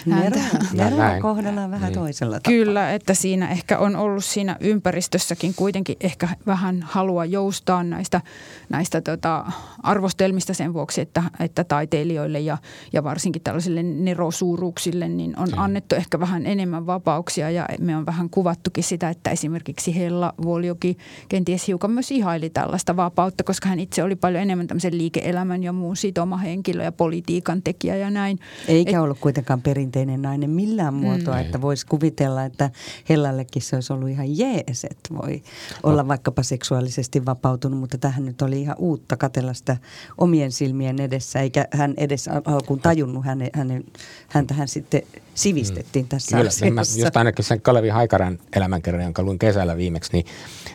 Nero, Nero kohdellaan vähän mm. toisella tapaa. Kyllä, että siinä ehkä on ollut siinä ympäristössäkin kuitenkin ehkä vähän halua joustaa näistä, näistä tota, arvostelmista sen vuoksi, että, että taiteilijoille ja, ja varsinkin tällaisille nerosuuruuksille niin on mm. annettu ehkä vähän enemmän vapauksia ja me on vähän kuvattukin sitä, että esimerkiksi Hella Voljoki kenties hiukan myös ihaili tällaista vapautta, koska hän itse oli paljon enemmän tämmöisen liike-elämän ja muun sitoma henkilö ja politiikan tekijä ja näin. Eikä Et, ollut kuitenkaan perinteinen nainen millään mm. muotoa, mm. että voisi kuvitella, että Hellallekin se olisi ollut ihan jees, että voi olla no. vaikkapa seksuaalisesti vapautunut, mutta tähän nyt oli ihan uutta katella sitä omien silmien edessä, eikä hän edes alkuun tajunnut hänen, hänen, häntä hän sitten sivistettiin mm. tässä Kyllä, asiassa. Mä just ainakin sen Kalevi Haikaran elämänkerran, jonka luin kesällä viimeksi, niin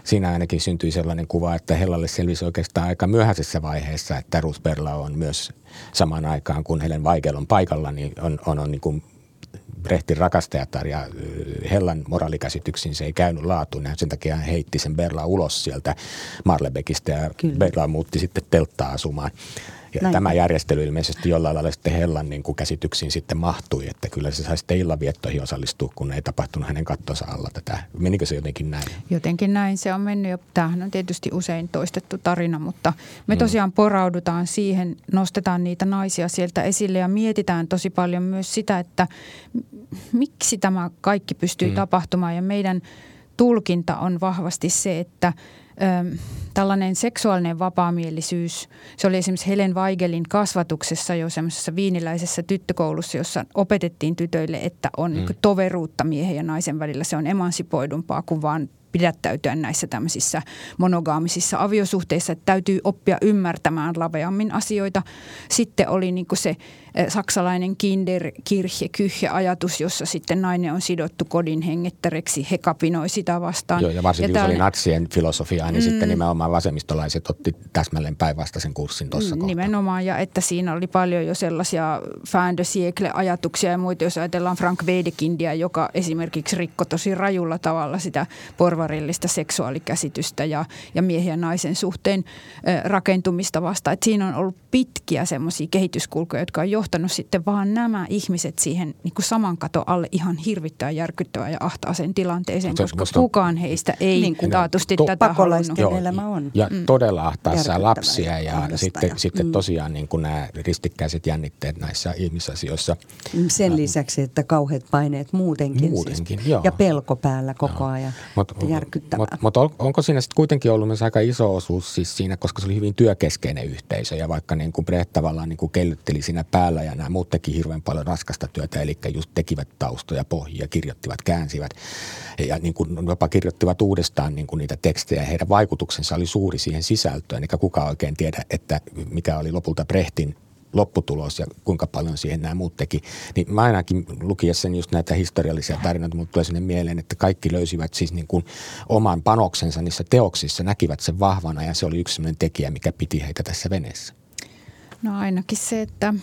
siinä ainakin syntyi sellainen kuva, että Hellalle selvisi oikeastaan aika myöhäisessä vaiheessa, että Ruth Berla on myös samaan aikaan, kun Helen Weigel on paikalla, niin on, on, on niin kuin Brehtin rakastajatar ja Hellan moraalikäsityksiin se ei käynyt laatuun. Sen takia hän heitti sen Berla ulos sieltä Marlebekistä ja Kyllä. Berla muutti sitten telttaa asumaan. Ja Näin. tämä järjestely ilmeisesti jollain lailla sitten Hellan niin kuin käsityksiin sitten mahtui, että kyllä se saisi sitten illanviettoihin osallistua, kun ei tapahtunut hänen kattonsa alla tätä. Menikö se jotenkin näin? Jotenkin näin se on mennyt ja tämähän on tietysti usein toistettu tarina, mutta me mm. tosiaan poraudutaan siihen, nostetaan niitä naisia sieltä esille ja mietitään tosi paljon myös sitä, että miksi tämä kaikki pystyy mm. tapahtumaan ja meidän tulkinta on vahvasti se, että – tällainen seksuaalinen vapaamielisyys, se oli esimerkiksi Helen Weigelin kasvatuksessa jo semmoisessa viiniläisessä tyttökoulussa, jossa opetettiin tytöille, että on mm. niin toveruutta miehen ja naisen välillä. Se on emansipoidumpaa kuin vaan pidättäytyä näissä tämmöisissä monogaamisissa aviosuhteissa, että täytyy oppia ymmärtämään laveammin asioita. Sitten oli niin se Eh, saksalainen Kinderkirche, kyhje-ajatus, jossa sitten nainen on sidottu kodin hengettäreksi. He kapinoi sitä vastaan. Joo, ja varsinkin ja jos oli natsien filosofiaa, niin mm, sitten nimenomaan vasemmistolaiset otti täsmälleen päinvastaisen kurssin tuossa kohtaa. Nimenomaan, ja että siinä oli paljon jo sellaisia fan de ajatuksia ja muita, jos ajatellaan Frank Wedekindia, joka esimerkiksi rikko tosi rajulla tavalla sitä porvarillista seksuaalikäsitystä ja, ja miehen ja naisen suhteen rakentumista vastaan. Että siinä on ollut pitkiä semmoisia kehityskulkuja, jotka on johtanut sitten vaan nämä ihmiset siihen niin kuin saman kato alle ihan hirvittävän järkyttävään ja ahtaaseen tilanteeseen, koska musta, kukaan heistä ei niin kuin, taatusti to, tätä halunnut. elämä on. Ja mm. todella ahtaassa lapsia ja sitten, ja. sitten mm. tosiaan niin kuin nämä ristikkäiset jännitteet näissä ihmisasioissa. Sen lisäksi, että kauheat paineet muutenkin. Siis. Muutenkin, siis. joo. Ja pelko päällä koko joo. ajan. Mut, järkyttävää. Mutta mut onko siinä sitten kuitenkin ollut myös aika iso osuus siis siinä, koska se oli hyvin työkeskeinen yhteisö ja vaikka niin kuin Brecht tavallaan niin kuin kellytteli siinä päällä päällä ja nämä muut teki hirveän paljon raskasta työtä, eli just tekivät taustoja, pohjia, kirjoittivat, käänsivät ja niin kuin jopa kirjoittivat uudestaan niin kuin niitä tekstejä. Heidän vaikutuksensa oli suuri siihen sisältöön, eikä kukaan oikein tiedä, että mikä oli lopulta Brehtin lopputulos ja kuinka paljon siihen nämä muut teki. Niin mä ainakin lukiessani just näitä historiallisia tarinoita, mutta tulee sinne mieleen, että kaikki löysivät siis niin kuin oman panoksensa niissä teoksissa, näkivät sen vahvana ja se oli yksi sellainen tekijä, mikä piti heitä tässä veneessä. No ainakin se, että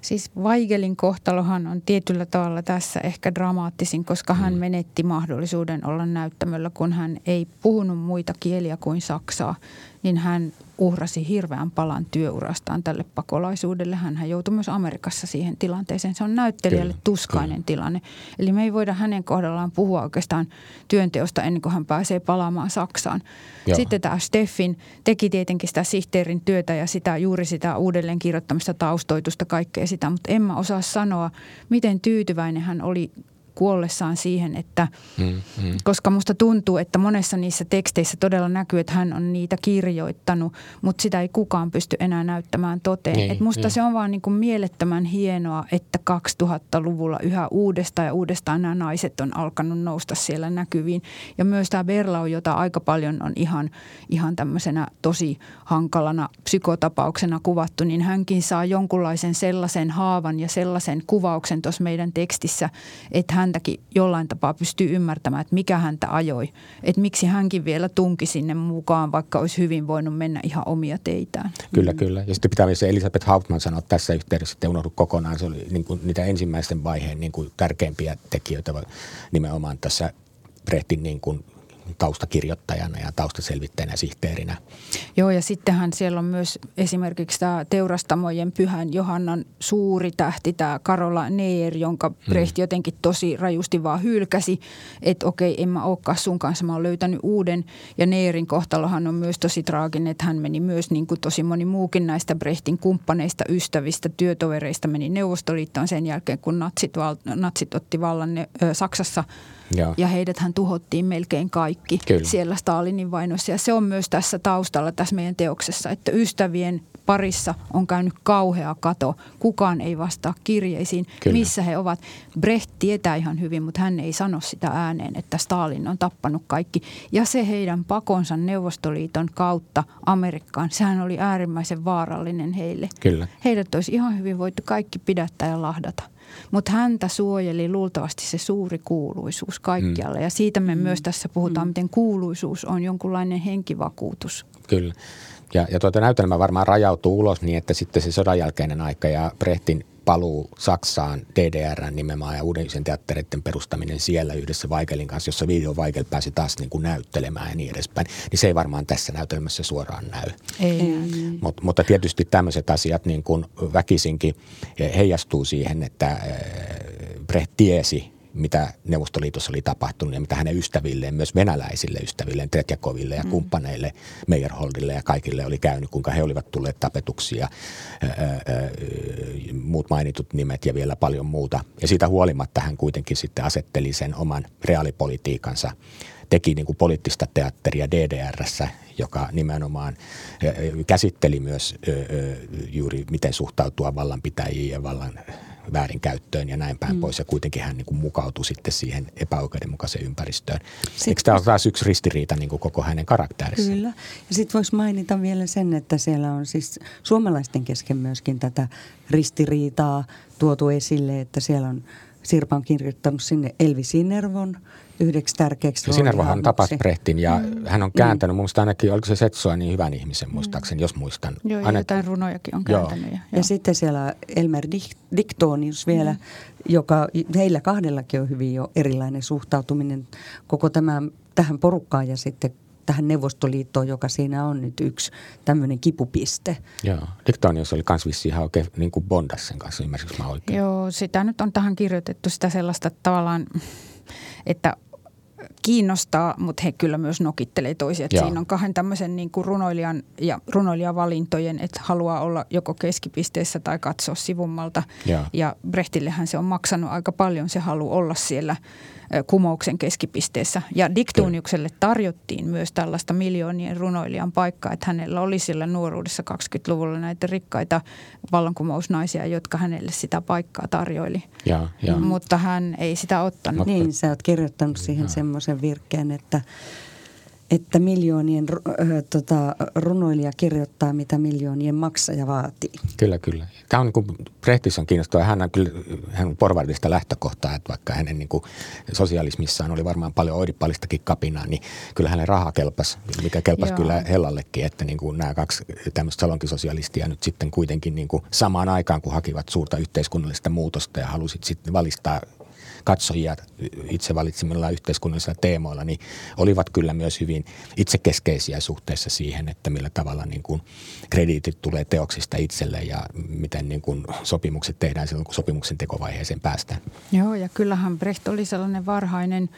Siis Weigelin kohtalohan on tietyllä tavalla tässä ehkä dramaattisin, koska hän mm. menetti mahdollisuuden olla näyttämöllä, kun hän ei puhunut muita kieliä kuin saksaa niin hän uhrasi hirveän palan työurastaan tälle pakolaisuudelle. Hän joutui myös Amerikassa siihen tilanteeseen. Se on näyttelijälle kyllä, tuskainen kyllä. tilanne. Eli me ei voida hänen kohdallaan puhua oikeastaan työnteosta ennen kuin hän pääsee palaamaan Saksaan. Joo. Sitten tämä Steffin teki tietenkin sitä sihteerin työtä ja sitä, juuri sitä uudelleen kirjoittamista, taustoitusta, kaikkea sitä. Mutta en mä osaa sanoa, miten tyytyväinen hän oli kuollessaan siihen, että mm, mm. koska musta tuntuu, että monessa niissä teksteissä todella näkyy, että hän on niitä kirjoittanut, mutta sitä ei kukaan pysty enää näyttämään toteen. Niin, Et musta niin. se on vaan niin kuin mielettömän hienoa, että 2000-luvulla yhä uudestaan ja uudestaan nämä naiset on alkanut nousta siellä näkyviin. Ja myös tämä Berlau, jota aika paljon on ihan, ihan tämmöisenä tosi hankalana psykotapauksena kuvattu, niin hänkin saa jonkunlaisen sellaisen haavan ja sellaisen kuvauksen tuossa meidän tekstissä, että hän häntäkin jollain tapaa pystyy ymmärtämään, että mikä häntä ajoi. Että miksi hänkin vielä tunki sinne mukaan, vaikka olisi hyvin voinut mennä ihan omia teitään. Kyllä, mm. kyllä. Ja sitten pitää myös Elisabeth Hauptman sanoa tässä yhteydessä, että unohdu kokonaan. Se oli niin kuin niitä ensimmäisten vaiheen niin kuin tärkeimpiä tekijöitä nimenomaan tässä Brehtin niin kuin taustakirjoittajana ja taustaselvittäjänä sihteerinä. Joo ja sittenhän siellä on myös esimerkiksi tämä teurastamojen pyhän Johannan suuri tähti, tämä Karola Neer, jonka Brecht hmm. jotenkin tosi rajusti vaan hylkäsi, että okei, en mä olekaan sun kanssa, mä oon löytänyt uuden. Ja Neerin kohtalohan on myös tosi traaginen, että hän meni myös niin kuin tosi moni muukin näistä Brechtin kumppaneista, ystävistä, työtovereista meni Neuvostoliittoon sen jälkeen, kun natsit, val, natsit otti vallan ne, ö, Saksassa – Joo. Ja hän tuhottiin melkein kaikki Kyllä. siellä Stalinin vainoissa. Ja se on myös tässä taustalla tässä meidän teoksessa, että ystävien parissa on käynyt kauhea kato. Kukaan ei vastaa kirjeisiin, Kyllä. missä he ovat. Brecht tietää ihan hyvin, mutta hän ei sano sitä ääneen, että Stalin on tappanut kaikki. Ja se heidän pakonsa Neuvostoliiton kautta Amerikkaan, sehän oli äärimmäisen vaarallinen heille. Kyllä. Heidät olisi ihan hyvin voitu kaikki pidättää ja lahdata. Mutta häntä suojeli luultavasti se suuri kuuluisuus kaikkialle. Mm. Ja siitä me mm. myös tässä puhutaan, mm. miten kuuluisuus on jonkunlainen henkivakuutus. Kyllä. Ja, ja tuota näytelmä varmaan rajautuu ulos niin, että sitten se sodan jälkeinen aika ja Brehtin paluu Saksaan, DDR nimenomaan ja uuden teattereiden perustaminen siellä yhdessä Weigelin kanssa, jossa Video Weigel pääsi taas niin kuin näyttelemään ja niin edespäin, niin se ei varmaan tässä näytelmässä suoraan näy. Ei. Mut, mutta tietysti tämmöiset asiat niin kuin väkisinkin heijastuu siihen, että Brecht tiesi mitä Neuvostoliitossa oli tapahtunut ja mitä hänen ystävilleen, myös venäläisille ystävilleen, Tretjakoville ja mm. kumppaneille, Meyerholdille ja kaikille oli käynyt, kuinka he olivat tulleet tapetuksi ja muut mainitut nimet ja vielä paljon muuta. Ja siitä huolimatta hän kuitenkin sitten asetteli sen oman reaalipolitiikansa teki niin kuin poliittista teatteria DDRssä, joka nimenomaan käsitteli myös juuri miten suhtautua vallanpitäjiin ja vallan väärinkäyttöön ja näin päin mm. pois. Ja kuitenkin hän niin kuin mukautui sitten siihen epäoikeudenmukaiseen ympäristöön. Sitten Eikö tämä ole taas yksi ristiriita niin kuin koko hänen karakterissa? Kyllä. Ja sitten voisi mainita vielä sen, että siellä on siis suomalaisten kesken myöskin tätä ristiriitaa tuotu esille, että siellä on Sirpa on kirjoittanut sinne Elvi Sinervon yhdeksi tärkeäksi Sinervohan tapasi Brehtin ja mm. hän on kääntänyt, mm. muista ainakin, oliko se Setsoa niin hyvän ihmisen muistaakseni, mm. jos muistan. Joo, Aina... jotain runojakin on kääntänyt. Joo. Ja, ja sitten siellä Elmer Diktonius vielä, mm. joka heillä kahdellakin on hyvin jo erilainen suhtautuminen koko tämä, tähän porukkaan ja sitten tähän Neuvostoliittoon, joka siinä on nyt yksi tämmöinen kipupiste. Joo, Diktonius oli myös vissiin ihan oikein niin kuin Bondas sen kanssa, ymmärsikö mä oikein? Joo, sitä nyt on tähän kirjoitettu sitä sellaista tavallaan, että kiinnostaa, mutta he kyllä myös nokittelee toisia. Siinä on kahden tämmöisen niin kuin runoilijan ja runoilijavalintojen, että haluaa olla joko keskipisteessä tai katsoa sivummalta. Ja, ja Brechtillehän se on maksanut aika paljon, se haluaa olla siellä – kumouksen keskipisteessä. Ja Diktuniukselle tarjottiin myös tällaista miljoonien runoilijan paikkaa, että hänellä oli sillä nuoruudessa 20-luvulla näitä rikkaita vallankumousnaisia, jotka hänelle sitä paikkaa tarjoili. Ja, ja. Mutta hän ei sitä ottanut. Niin, sä oot kirjoittanut siihen semmoisen virkkeen, että että miljoonien äh, tota, runoilija kirjoittaa, mitä miljoonien maksaja vaatii. Kyllä, kyllä. Tämä on niin kuin, Brehtissä on kiinnostava. Hän on kyllä hän on porvarillista lähtökohtaa, että vaikka hänen niin kuin, sosialismissaan oli varmaan paljon oidipallistakin kapinaa, niin kyllä hänen raha kelpasi, mikä kelpasi Joo. kyllä Hellallekin, että niin kuin nämä kaksi tämmöistä salonkisosialistia nyt sitten kuitenkin niin kuin samaan aikaan, kun hakivat suurta yhteiskunnallista muutosta ja halusit sitten valistaa katsojia itse valitsemilla yhteiskunnallisilla teemoilla, niin olivat kyllä myös hyvin itsekeskeisiä suhteessa siihen, että millä tavalla niin kuin krediitit tulee teoksista itselle ja miten niin kuin sopimukset tehdään silloin, kun sopimuksen tekovaiheeseen päästään. Joo, ja kyllähän Brecht oli sellainen varhainen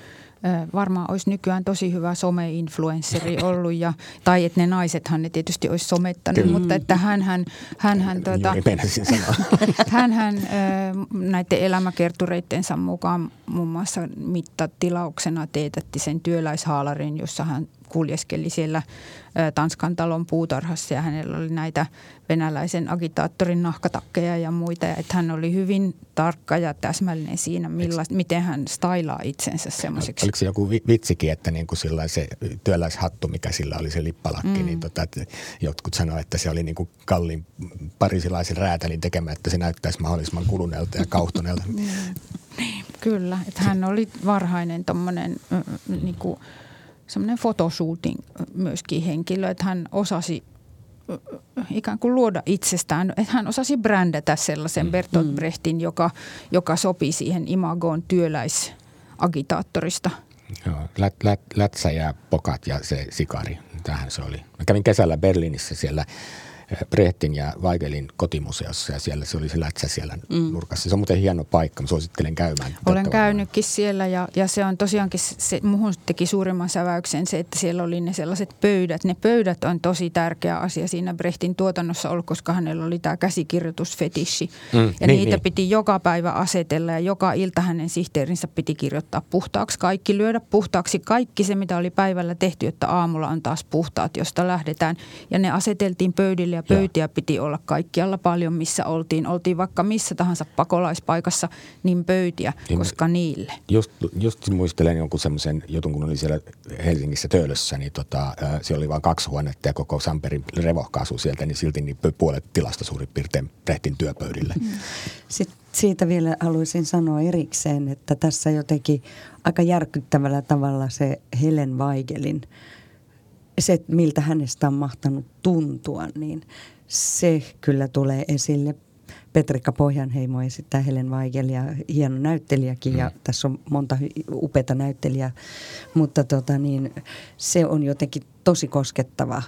varmaan olisi nykyään tosi hyvä some-influensseri ollut, ja, tai että ne naisethan ne tietysti olisi somettanut, Kyllä. mutta että hän hän, hän, hän, tuota, hän, hän näiden elämäkertureittensa mukaan muun muassa mittatilauksena teetätti sen työläishaalarin, jossa hän kuljeskeli siellä Tanskan talon puutarhassa ja hänellä oli näitä venäläisen agitaattorin nahkatakkeja ja muita. Ja että hän oli hyvin tarkka ja täsmällinen siinä, milla, miten hän stylaa itsensä semmoiseksi. Oliko se joku vitsikin, että niin kuin se työläishattu, mikä sillä oli se lippalakki, mm. niin tota, että jotkut sanoivat, että se oli niin kuin kalliin parisilaisen räätälin tekemä, että se näyttäisi mahdollisimman kuluneelta ja kauhtuneelta. Niin, kyllä, että hän oli varhainen tuommoinen niin kuin – semmoinen fotoshooting myöskin henkilö, että hän osasi ikään kuin luoda itsestään, että hän osasi brändätä sellaisen mm. Bertolt mm. Brechtin, joka, joka sopii siihen imagoon työläisagitaattorista. Joo, lät, lät, lätsä ja pokat ja se sikari, tähän se oli. Mä kävin kesällä Berliinissä siellä Brehtin ja Weigelin kotimuseossa ja siellä se oli se lätsä siellä mm. nurkassa. Se on muuten hieno paikka, mä suosittelen käymään. Olen käynytkin siellä ja, ja se on tosiaankin, se, muhun teki suurimman säväyksen se, että siellä oli ne sellaiset pöydät. Ne pöydät on tosi tärkeä asia siinä Brehtin tuotannossa ollut, koska hänellä oli tämä käsikirjoitusfetissi. Mm, ja niin, niitä niin. piti joka päivä asetella ja joka ilta hänen sihteerinsä piti kirjoittaa puhtaaksi kaikki, lyödä puhtaaksi kaikki se, mitä oli päivällä tehty, että aamulla on taas puhtaat, josta lähdetään. Ja ne aseteltiin pöydille ja pöytiä piti olla kaikkialla paljon, missä oltiin. Oltiin vaikka missä tahansa pakolaispaikassa, niin pöytiä, niin, koska niille. Just, just muistelen jonkun semmoisen jutun, kun oli siellä Helsingissä Töölössä, niin tota, siellä oli vain kaksi huonetta ja koko Samperin revohka sieltä, niin silti niin puolet tilasta suurin piirtein tehtiin työpöydille. Mm. Sitten siitä vielä haluaisin sanoa erikseen, että tässä jotenkin aika järkyttävällä tavalla se Helen Weigelin – se, miltä hänestä on mahtanut tuntua, niin se kyllä tulee esille. Petrikka Pohjanheimo esittää Helen Weigelia, hieno näyttelijäkin ja mm. tässä on monta upeata näyttelijää, mutta tota niin, se on jotenkin tosi koskettava,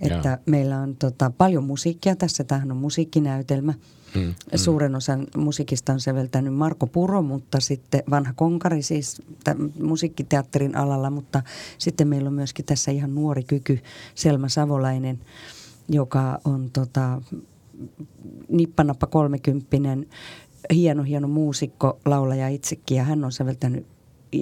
että ja. meillä on tota, paljon musiikkia tässä, tämähän on musiikkinäytelmä – Mm. Suuren osan musiikista on säveltänyt Marko Puro, mutta sitten vanha konkari siis musiikkiteatterin alalla, mutta sitten meillä on myöskin tässä ihan nuori kyky Selma Savolainen, joka on tota, nippanappa kolmekymppinen, hieno hieno muusikko, laulaja itsekin ja hän on säveltänyt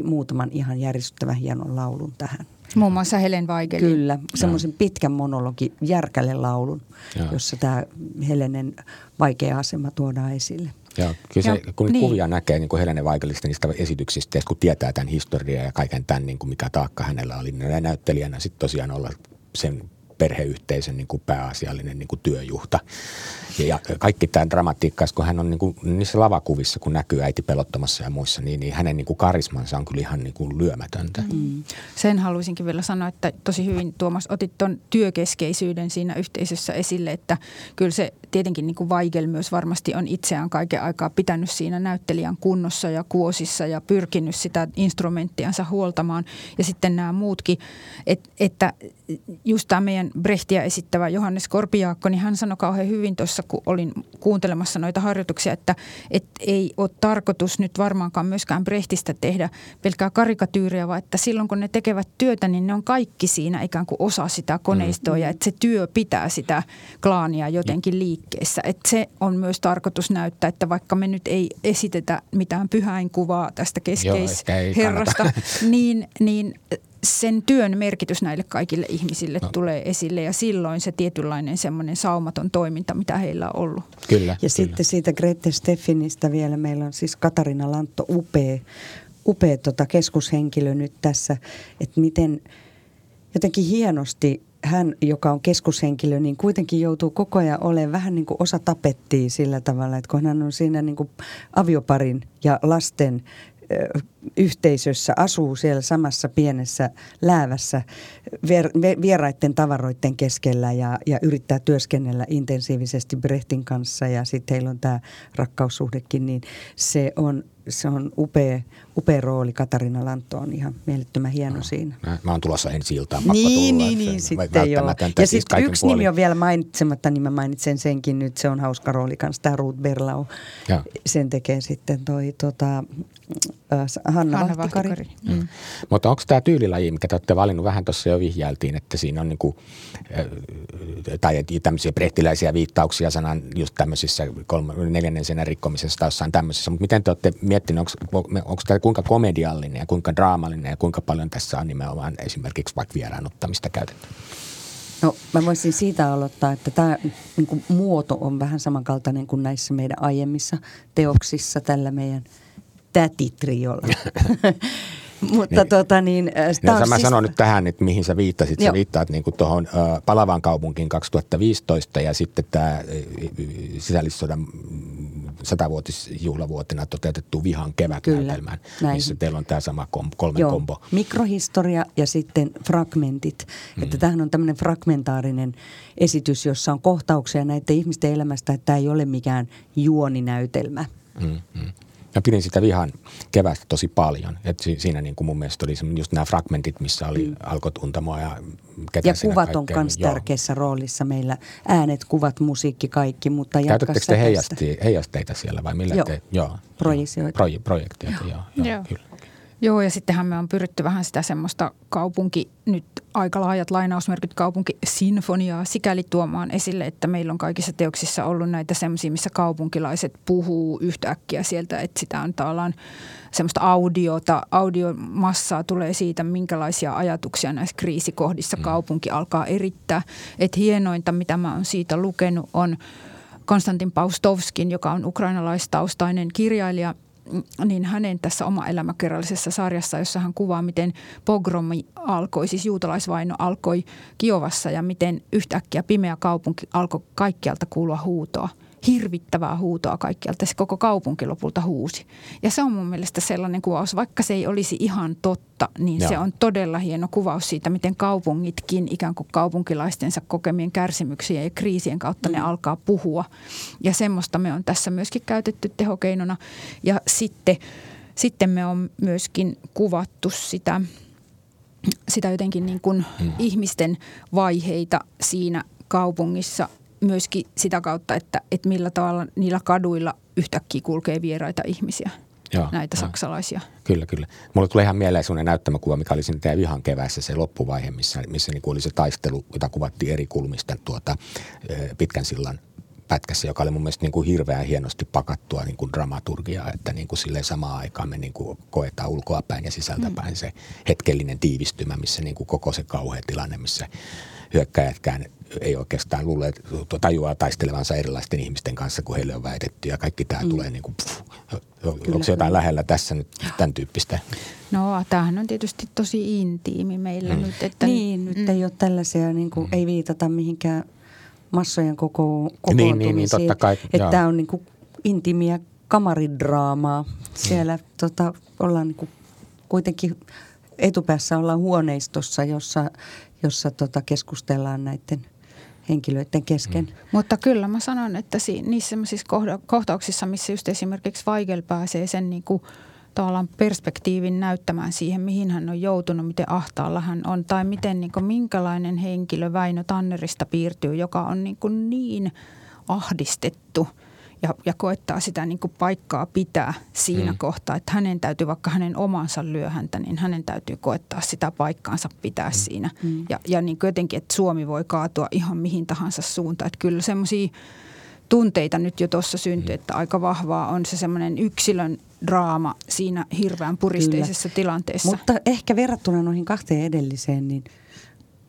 muutaman ihan järjestyttävän hienon laulun tähän. Muun muassa Helen Weigelin. Kyllä, semmoisen pitkän monologi, järkälle laulun, ja. jossa tämä Helenen vaikea asema tuodaan esille. Joo, kyllä se, Ja- kun niin. kuvia näkee niin kuin Helene Vaikelista niistä esityksistä, ja kun tietää tämän historiaa ja kaiken tämän, niin kuin mikä taakka hänellä oli, niin näyttelijänä sitten tosiaan olla sen perheyhteisön niin kuin pääasiallinen niin kuin työjuhta. Ja, kaikki tämä dramatiikka, kun hän on niin kuin, niissä lavakuvissa, kun näkyy äiti pelottamassa ja muissa, niin, niin hänen niin kuin karismansa on kyllä ihan niin kuin lyömätöntä. Mm. Sen haluaisinkin vielä sanoa, että tosi hyvin Tuomas otit tuon työkeskeisyyden siinä yhteisössä esille, että kyllä se tietenkin niin kuin Weigel myös varmasti on itseään kaiken aikaa pitänyt siinä näyttelijän kunnossa ja kuosissa ja pyrkinyt sitä instrumenttiansa huoltamaan. Ja sitten nämä muutkin, et, että just tämä meidän Brehtiä esittävä Johannes Korpiaakko, niin hän sanoi kauhean hyvin tuossa, kun olin kuuntelemassa noita harjoituksia, että, että ei ole tarkoitus nyt varmaankaan myöskään Brehtistä tehdä pelkkää karikatyyriä, vaan että silloin kun ne tekevät työtä, niin ne on kaikki siinä ikään kuin osa sitä koneistoa ja että se työ pitää sitä klaania jotenkin liikkeessä. Että se on myös tarkoitus näyttää, että vaikka me nyt ei esitetä mitään pyhäinkuvaa tästä keskeisherrasta, niin, niin sen työn merkitys näille kaikille ihmisille no. tulee esille ja silloin se tietynlainen semmoinen saumaton toiminta, mitä heillä on ollut. Kyllä. Ja kyllä. sitten siitä Grete Steffinistä vielä meillä on siis Katarina Lantto upea, upea tota keskushenkilö nyt tässä, että miten jotenkin hienosti hän, joka on keskushenkilö, niin kuitenkin joutuu koko ajan olemaan vähän niin kuin osa tapettia sillä tavalla, että kun hän on siinä niin kuin avioparin ja lasten yhteisössä, asuu siellä samassa pienessä läävässä vier, vi- vieraiden tavaroiden keskellä ja, ja yrittää työskennellä intensiivisesti Brehtin kanssa ja sitten heillä on tämä rakkaussuhdekin, niin se on, se on upea, upea rooli. Katarina Lantto on ihan mielettömän hieno no. siinä. Mä, mä oon tulossa ensi iltaan, pakko Niin, tulla. niin, niin, sitten joo. Ja siis yksi puolin. nimi on vielä mainitsematta, niin mä mainitsen senkin nyt. Se on hauska rooli kanssa, tämä Ruth Berlau. Joo. Sen tekee sitten toi tota, äh, Hanna, Hanna Vahtikari. Vahtikari. Mm. Mutta onko tämä tyylilaji, mikä te olette valinnut, vähän tuossa jo vihjailtiin, että siinä on niinku, äh, tai et- tämmöisiä brehtiläisiä viittauksia sanan just tämmöisissä kolme, neljännen sen rikkomisessa tai jossain tämmöisessä. Mutta miten te olette miettineet, onko tämä kuinka komediallinen ja kuinka draamallinen ja kuinka paljon tässä on nimenomaan esimerkiksi vaikka vieraannuttamista käytetty? No mä voisin siitä aloittaa, että tämä niin muoto on vähän samankaltainen kuin näissä meidän aiemmissa teoksissa tällä meidän tätitriolla. Mutta Niin. tota niin, äh, Ja on mä siis- sanon nyt tähän, että mihin sä viittasit. Sä Joo. viittaat niin tuohon äh, Palavaan kaupunkiin 2015 ja sitten tämä sisällissodan mm, satavuotisjuhlavuotena toteutettu Vihan kevätnäytelmään, missä teillä on tämä sama kom, kolme Joo, kombo. mikrohistoria ja sitten fragmentit. Mm. Että tämähän on tämmöinen fragmentaarinen esitys, jossa on kohtauksia näiden ihmisten elämästä, että tämä ei ole mikään juoninäytelmä. Mm, mm. Mä pidin sitä vihan kevästä tosi paljon. Et si- siinä niin kuin mun mielestä oli just nämä fragmentit, missä oli mm. alkotuntamoa ja ketä Ja kuvat on myös Joo. tärkeässä roolissa meillä. Äänet, kuvat, musiikki, kaikki, mutta Käytättekö te heijasti, heijasteita siellä vai millä Joo. te? Joo. Projisioita. Proje, projekteja, joo, joo, Joo. kyllä. Joo, ja sittenhän me on pyritty vähän sitä semmoista kaupunki, nyt aika laajat lainausmerkit kaupunkisinfoniaa sikäli tuomaan esille, että meillä on kaikissa teoksissa ollut näitä semmoisia, missä kaupunkilaiset puhuu yhtäkkiä sieltä, että sitä on tavallaan semmoista audiota, audiomassaa tulee siitä, minkälaisia ajatuksia näissä kriisikohdissa kaupunki alkaa erittää. Että hienointa, mitä mä oon siitä lukenut, on Konstantin Paustovskin, joka on ukrainalaistaustainen kirjailija, niin hänen tässä oma elämäkerrallisessa sarjassa, jossa hän kuvaa, miten pogromi alkoi, siis juutalaisvaino alkoi Kiovassa ja miten yhtäkkiä pimeä kaupunki alkoi kaikkialta kuulua huutoa. Hirvittävää huutoa kaikkialta. Se koko kaupunki lopulta huusi. Ja se on mun mielestä sellainen kuvaus, vaikka se ei olisi ihan totta, niin Joo. se on todella hieno kuvaus siitä, miten kaupungitkin ikään kuin kaupunkilaistensa kokemien kärsimyksien ja kriisien kautta ne alkaa puhua. Ja semmoista me on tässä myöskin käytetty tehokeinona. Ja sitten, sitten me on myöskin kuvattu sitä, sitä jotenkin niin kuin ihmisten vaiheita siinä kaupungissa myöskin sitä kautta, että, että millä tavalla niillä kaduilla yhtäkkiä kulkee vieraita ihmisiä, Joo, näitä joo. saksalaisia. Kyllä, kyllä. Mulle tulee ihan mieleen sellainen näyttämäkuva, mikä oli siinä teidän vihan keväässä se loppuvaihe, missä, missä niin oli se taistelu, jota kuvattiin eri kulmista tuota, pitkän sillan pätkässä, joka oli mun mielestä niin kuin hirveän hienosti pakattua niin kuin dramaturgiaa, että niin kuin silleen samaan aikaan me niin kuin koetaan ulkoapäin ja sisältäpäin mm. se hetkellinen tiivistymä, missä niin kuin koko se kauhea tilanne, missä hyökkäjätkään ei oikeastaan luule, tajuaa taistelevansa erilaisten ihmisten kanssa, kun heille on väitetty. Ja kaikki tämä mm. tulee niin kuin, pff, onko jotain lähellä tässä nyt tämän tyyppistä? No tämähän on tietysti tosi intiimi meillä mm. nyt. Että, niin, nyt mm. ei ole tällaisia, niin kuin, mm. ei viitata mihinkään massojen koko, kokoontumisiin. Niin, niin, niin totta kai. Että tämä on niin kuin intiimiä kamaridraamaa. Siellä mm. tota, ollaan niin kuin, kuitenkin etupäässä ollaan huoneistossa, jossa, jossa tota, keskustellaan näiden – henkilöiden kesken. Mm. Mutta kyllä mä sanon, että si- niissä sellaisissa kohtauksissa, missä just esimerkiksi Weigel pääsee sen niin kuin tavallaan perspektiivin näyttämään siihen, mihin hän on joutunut, miten ahtaalla hän on, tai miten niin kuin, minkälainen henkilö Väinö Tannerista piirtyy, joka on niin, kuin niin ahdistettu – ja, ja koettaa sitä niin kuin paikkaa pitää siinä mm. kohtaa, että hänen täytyy, vaikka hänen omansa lyö häntä, niin hänen täytyy koettaa sitä paikkaansa pitää mm. siinä. Mm. Ja, ja niin kuin jotenkin, että Suomi voi kaatua ihan mihin tahansa suuntaan. Että kyllä semmoisia tunteita nyt jo tuossa syntyi, mm. että aika vahvaa on se semmoinen yksilön draama siinä hirveän puristeisessa Kyllä. tilanteessa. Mutta ehkä verrattuna noihin kahteen edelliseen, niin –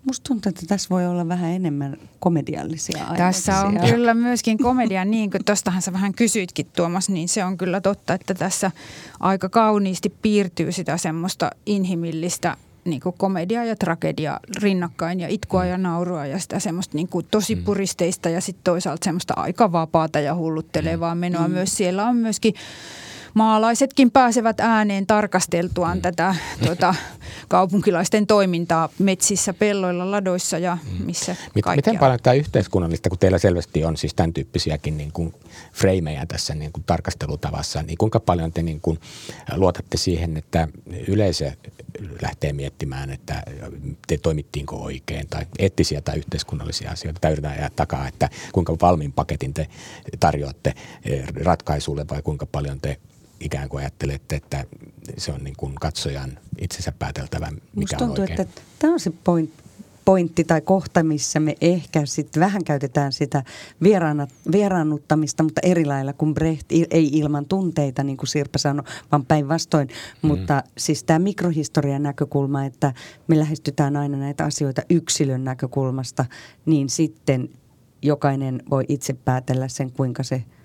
Musta tuntuu, että tässä voi olla vähän enemmän komediallisia aineksia. Tässä on kyllä myöskin komedia, niin kuin tuostahan sä vähän kysyitkin Tuomas, niin se on kyllä totta, että tässä aika kauniisti piirtyy sitä semmoista inhimillistä niin kuin komedia ja tragedia rinnakkain ja itkua ja naurua ja sitä semmoista niin kuin tosi mm. puristeista ja sitten toisaalta semmoista aika vapaata ja hulluttelevaa menoa mm. myös. Siellä on myöskin maalaisetkin pääsevät ääneen tarkasteltuaan mm. tätä tuota, kaupunkilaisten toimintaa metsissä, pelloilla, ladoissa ja mm. missä Mit, Miten paljon tämä yhteiskunnallista, kun teillä selvästi on siis tämän tyyppisiäkin niin kuin freimejä tässä niin kuin tarkastelutavassa, niin kuinka paljon te niin kuin luotatte siihen, että yleisö lähtee miettimään, että te toimittiinko oikein tai eettisiä tai yhteiskunnallisia asioita tai yritetään ajaa takaa, että kuinka valmiin paketin te tarjoatte eh, ratkaisulle vai kuinka paljon te ikään kuin ajattelette, että se on niin kuin katsojan itsensä pääteltävä, mikä Musta tuntuu, on oikein. että tämä on se point, pointti tai kohta, missä me ehkä sitten vähän käytetään sitä vieraannuttamista, mutta eri lailla kuin Brecht, ei ilman tunteita, niin kuin Sirpa sanoi, vaan päinvastoin. Mm. Mutta siis tämä mikrohistorian näkökulma, että me lähestytään aina näitä asioita yksilön näkökulmasta, niin sitten jokainen voi itse päätellä sen, kuinka se –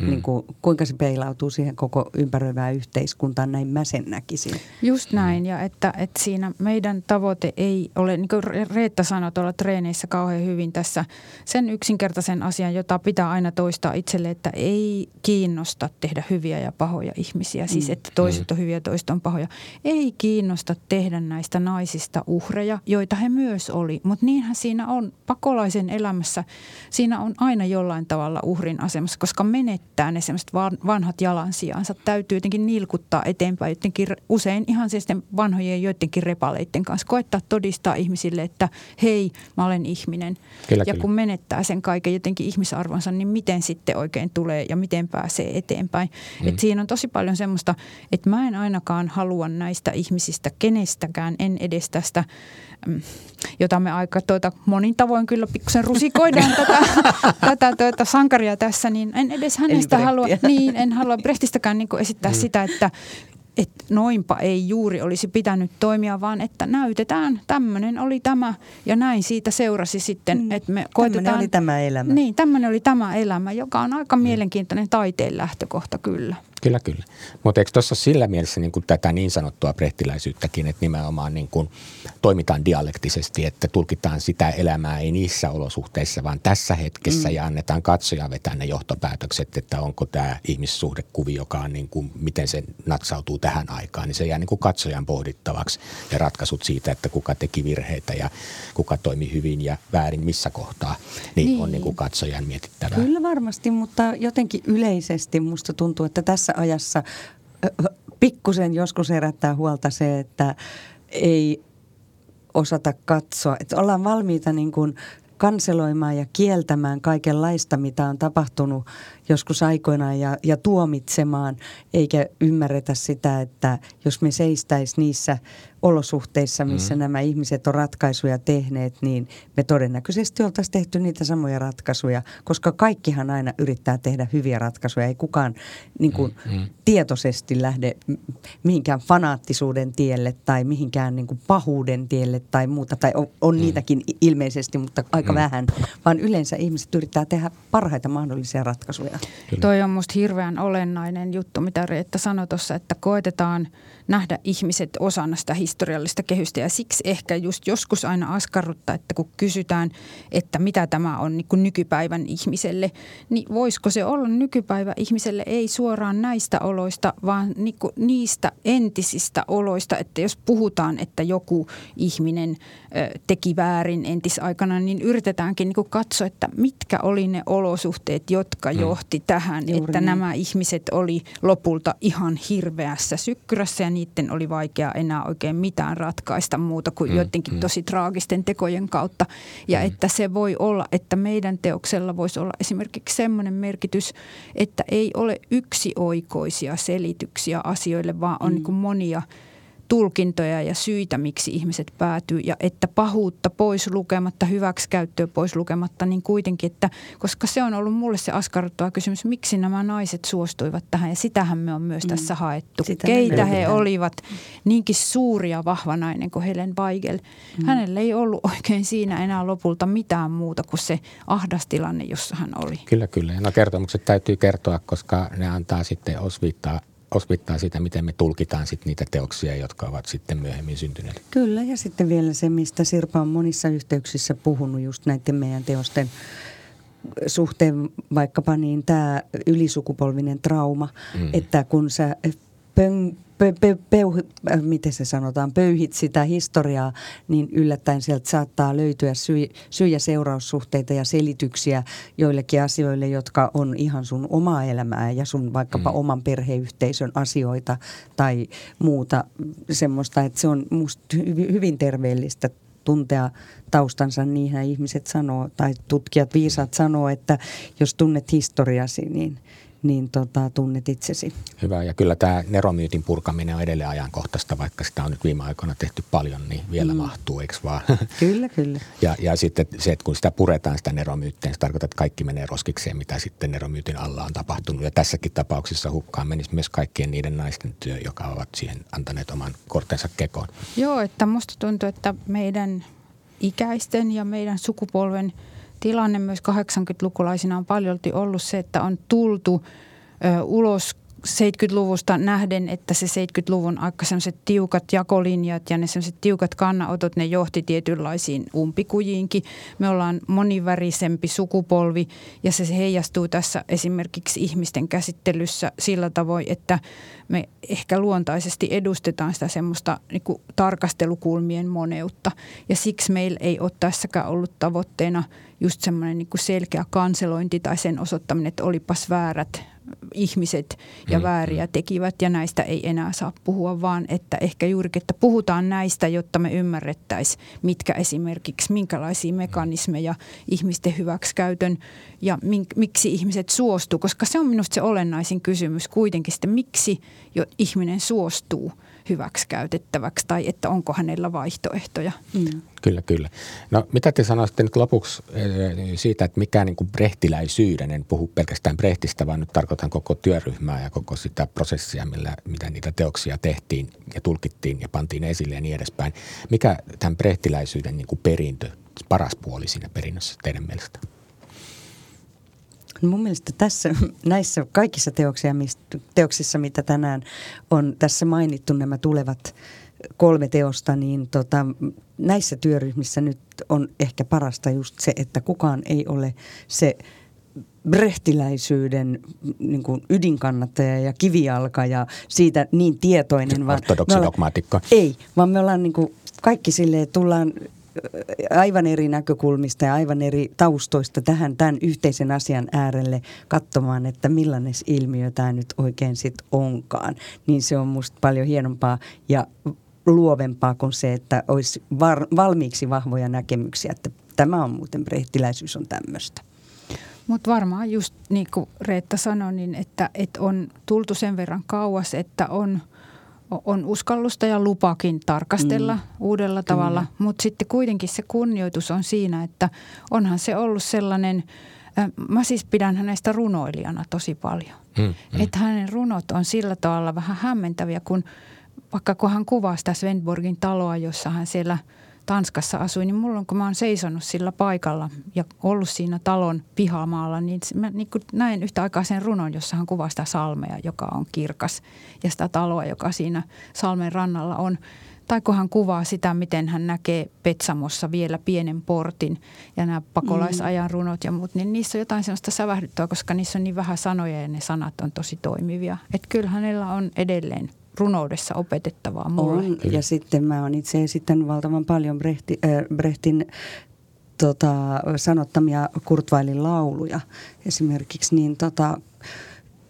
Hmm. Niin kuin, kuinka se peilautuu siihen koko ympäröivään yhteiskuntaan, näin mä sen näkisin. Just näin, ja että, että siinä meidän tavoite ei ole, niin kuin Reetta sanoi tuolla treeneissä kauhean hyvin tässä, sen yksinkertaisen asian, jota pitää aina toistaa itselle, että ei kiinnosta tehdä hyviä ja pahoja ihmisiä. Siis, hmm. että toiset on hyviä ja toiset on pahoja. Ei kiinnosta tehdä näistä naisista uhreja, joita he myös oli, mutta niinhän siinä on pakolaisen elämässä. Siinä on aina jollain tavalla uhrin asemassa, koska menet menettää ne semmoiset vanhat jalansijansa. Täytyy jotenkin nilkuttaa eteenpäin jotenkin usein ihan sitten vanhojen joidenkin repaleiden kanssa. Koettaa todistaa ihmisille, että hei, mä olen ihminen. Kyllä, ja kyllä. kun menettää sen kaiken jotenkin ihmisarvonsa, niin miten sitten oikein tulee ja miten pääsee eteenpäin. Mm. Et siinä on tosi paljon semmoista, että mä en ainakaan halua näistä ihmisistä kenestäkään, en edes tästä mm, jota me aika tuota, monin tavoin kyllä pikkusen rusikoidaan tätä, tätä tuota, sankaria tässä, niin en edes hänestä halua, niin, en halua Brechtistäkään niin esittää mm. sitä, että että noinpa ei juuri olisi pitänyt toimia, vaan että näytetään, tämmöinen oli tämä ja näin siitä seurasi sitten, mm. että me koitetaan. Tämmöinen oli tämä elämä. Niin, tämmöinen oli tämä elämä, joka on aika mm. mielenkiintoinen taiteen lähtökohta kyllä. Kyllä, kyllä. Mutta eikö tuossa sillä mielessä niin kuin tätä niin sanottua prehtiläisyyttäkin, että nimenomaan niin kuin toimitaan dialektisesti, että tulkitaan sitä elämää ei niissä olosuhteissa, vaan tässä hetkessä mm. ja annetaan katsoja vetää ne johtopäätökset, että onko tämä ihmissuhdekuvi, joka on niin kuin, miten se natsautuu tähän aikaan, niin se jää niin kuin katsojan pohdittavaksi ja ratkaisut siitä, että kuka teki virheitä ja kuka toimi hyvin ja väärin missä kohtaa, niin, niin. on niin kuin katsojan mietittävää. Kyllä varmasti, mutta jotenkin yleisesti musta tuntuu, että tässä ajassa pikkusen joskus herättää huolta se, että ei osata katsoa. Että ollaan valmiita niin kuin kanseloimaan ja kieltämään kaikenlaista, mitä on tapahtunut joskus aikoinaan ja, ja tuomitsemaan, eikä ymmärretä sitä, että jos me seistäisi niissä olosuhteissa, missä mm. nämä ihmiset on ratkaisuja tehneet, niin me todennäköisesti oltaisiin tehty niitä samoja ratkaisuja, koska kaikkihan aina yrittää tehdä hyviä ratkaisuja. Ei kukaan niin kuin, mm. tietoisesti lähde mihinkään fanaattisuuden tielle tai mihinkään niin kuin pahuuden tielle tai muuta. Tai on, on mm. niitäkin ilmeisesti, mutta aika mm. vähän. Vaan yleensä ihmiset yrittää tehdä parhaita mahdollisia ratkaisuja. Kyllä. Toi on musta hirveän olennainen juttu, mitä Reetta sanoi tuossa, että koetetaan nähdä ihmiset osana sitä historiallista kehystä. Ja siksi ehkä just joskus aina askarruttaa, että kun kysytään, että mitä tämä on niin kuin nykypäivän ihmiselle, niin voisiko se olla nykypäivä ihmiselle ei suoraan näistä oloista, vaan niin kuin niistä entisistä oloista. Että jos puhutaan, että joku ihminen teki väärin entisaikana, niin yritetäänkin niin kuin katsoa, että mitkä oli ne olosuhteet, jotka mm. johti tähän, Juuri että niin. nämä ihmiset oli lopulta ihan hirveässä sykkyrässä ja niiden oli vaikea enää oikein mitään ratkaista muuta kuin mm, joidenkin mm. tosi traagisten tekojen kautta. Ja mm. että se voi olla, että meidän teoksella voisi olla esimerkiksi semmoinen merkitys, että ei ole yksioikoisia selityksiä asioille, vaan on mm. niin monia – tulkintoja ja syitä, miksi ihmiset päätyy ja että pahuutta pois lukematta, hyväksikäyttöä pois lukematta, niin kuitenkin, että koska se on ollut mulle se askarruttava kysymys, miksi nämä naiset suostuivat tähän ja sitähän me on myös mm. tässä haettu. Sitä Keitä he he olivat niinkin suuria vahva nainen kuin Helen Weigel. Mm. Hänelle ei ollut oikein siinä enää lopulta mitään muuta kuin se ahdastilanne, jossa hän oli. Kyllä, kyllä. Ja no kertomukset täytyy kertoa, koska ne antaa sitten osviittaa osvittaa sitä, miten me tulkitaan sit niitä teoksia, jotka ovat sitten myöhemmin syntyneet. Kyllä, ja sitten vielä se, mistä Sirpa on monissa yhteyksissä puhunut just näiden meidän teosten suhteen vaikkapa niin tämä ylisukupolvinen trauma, mm. että kun sä pön, pö, pö, pö, äh, miten se sanotaan, pöyhit sitä historiaa, niin yllättäen sieltä saattaa löytyä syy, syy- ja seuraussuhteita ja selityksiä joillekin asioille, jotka on ihan sun omaa elämää ja sun vaikkapa mm. oman perheyhteisön asioita tai muuta semmoista, että se on musta hyvin terveellistä tuntea taustansa, niinhän ihmiset sanoo, tai tutkijat viisaat sanoo, että jos tunnet historiasi, niin – niin tota, tunnet itsesi. Hyvä, ja kyllä tämä neromyytin purkaminen on edelleen ajankohtaista, vaikka sitä on nyt viime aikoina tehty paljon, niin vielä mm. mahtuu, eikö vaan? Kyllä, kyllä. Ja, ja sitten se, että kun sitä puretaan sitä neromyyttiä, niin se tarkoittaa, että kaikki menee roskikseen, mitä sitten neromyytin alla on tapahtunut. Ja tässäkin tapauksessa hukkaan menisi myös kaikkien niiden naisten työ, jotka ovat siihen antaneet oman kortensa kekoon. Joo, että musta tuntuu, että meidän ikäisten ja meidän sukupolven – tilanne myös 80-lukulaisina on paljolti ollut se, että on tultu ulos 70-luvusta nähden, että se 70-luvun aika sellaiset tiukat jakolinjat ja ne sellaiset tiukat kannanotot, ne johti tietynlaisiin umpikujiinkin. Me ollaan monivärisempi sukupolvi ja se heijastuu tässä esimerkiksi ihmisten käsittelyssä sillä tavoin, että me ehkä luontaisesti edustetaan sitä semmoista niin kuin tarkastelukulmien moneutta. Ja siksi meillä ei ole tässäkään ollut tavoitteena just semmoinen niin selkeä kanselointi tai sen osoittaminen, että olipas väärät ihmiset ja mm, vääriä mm. tekivät ja näistä ei enää saa puhua, vaan että ehkä juurikin, että puhutaan näistä, jotta me ymmärrettäisiin, mitkä esimerkiksi, minkälaisia mekanismeja ihmisten hyväksikäytön ja mink, miksi ihmiset suostuu, koska se on minusta se olennaisin kysymys kuitenkin sitten, miksi jo ihminen suostuu – hyväksi käytettäväksi tai että onko hänellä vaihtoehtoja. Mm. Kyllä, kyllä. No mitä te sanoisitte nyt lopuksi eh, siitä, että mikä niin kuin brehtiläisyyden, en puhu pelkästään Brehtistä, vaan nyt tarkoitan koko työryhmää ja koko sitä prosessia, millä, mitä niitä teoksia tehtiin ja tulkittiin ja pantiin esille ja niin edespäin. Mikä tämän brehtiläisyyden niin kuin perintö, paras puoli siinä perinnössä teidän mielestä? Mun mielestä tässä, näissä kaikissa teoksia, teoksissa, mitä tänään on tässä mainittu, nämä tulevat kolme teosta, niin tota, näissä työryhmissä nyt on ehkä parasta just se, että kukaan ei ole se brehtiläisyyden niin kuin ydinkannattaja ja kivialka ja siitä niin tietoinen. Vaan dogmaatikko. Ei, vaan me ollaan niin kuin kaikki silleen, tullaan aivan eri näkökulmista ja aivan eri taustoista tähän tämän yhteisen asian äärelle katsomaan, että millainen ilmiö tämä nyt oikein sitten onkaan. Niin se on musta paljon hienompaa ja luovempaa kuin se, että olisi var, valmiiksi vahvoja näkemyksiä, että tämä on muuten brehtiläisyys on tämmöistä. Mutta varmaan just niin kuin Reetta sanoi, niin että, että on tultu sen verran kauas, että on, on uskallusta ja lupakin tarkastella mm. uudella tavalla. Mutta sitten kuitenkin se kunnioitus on siinä, että onhan se ollut sellainen, mä siis pidän hänestä runoilijana tosi paljon. Mm, mm. Että hänen runot on sillä tavalla vähän hämmentäviä, kun vaikka kun hän kuvaa sitä Svenborgin taloa, jossa hän siellä – Tanskassa asuin, niin mulla on, kun mä oon seisonut sillä paikalla ja ollut siinä talon pihamaalla, niin mä niin näin yhtä aikaa sen runon, jossa hän kuvaa sitä salmea, joka on kirkas, ja sitä taloa, joka siinä salmen rannalla on. Tai kun hän kuvaa sitä, miten hän näkee Petsamossa vielä pienen portin ja nämä pakolaisajan runot ja muut, niin niissä on jotain sellaista sävähdyttöä, koska niissä on niin vähän sanoja ja ne sanat on tosi toimivia. Että kyllä hänellä on edelleen runoudessa opetettavaa mulle. On, ja sitten mä oon itse esittänyt valtavan paljon Brehti, äh, Brehtin tota, sanottamia Kurtvailin lauluja esimerkiksi, niin tota,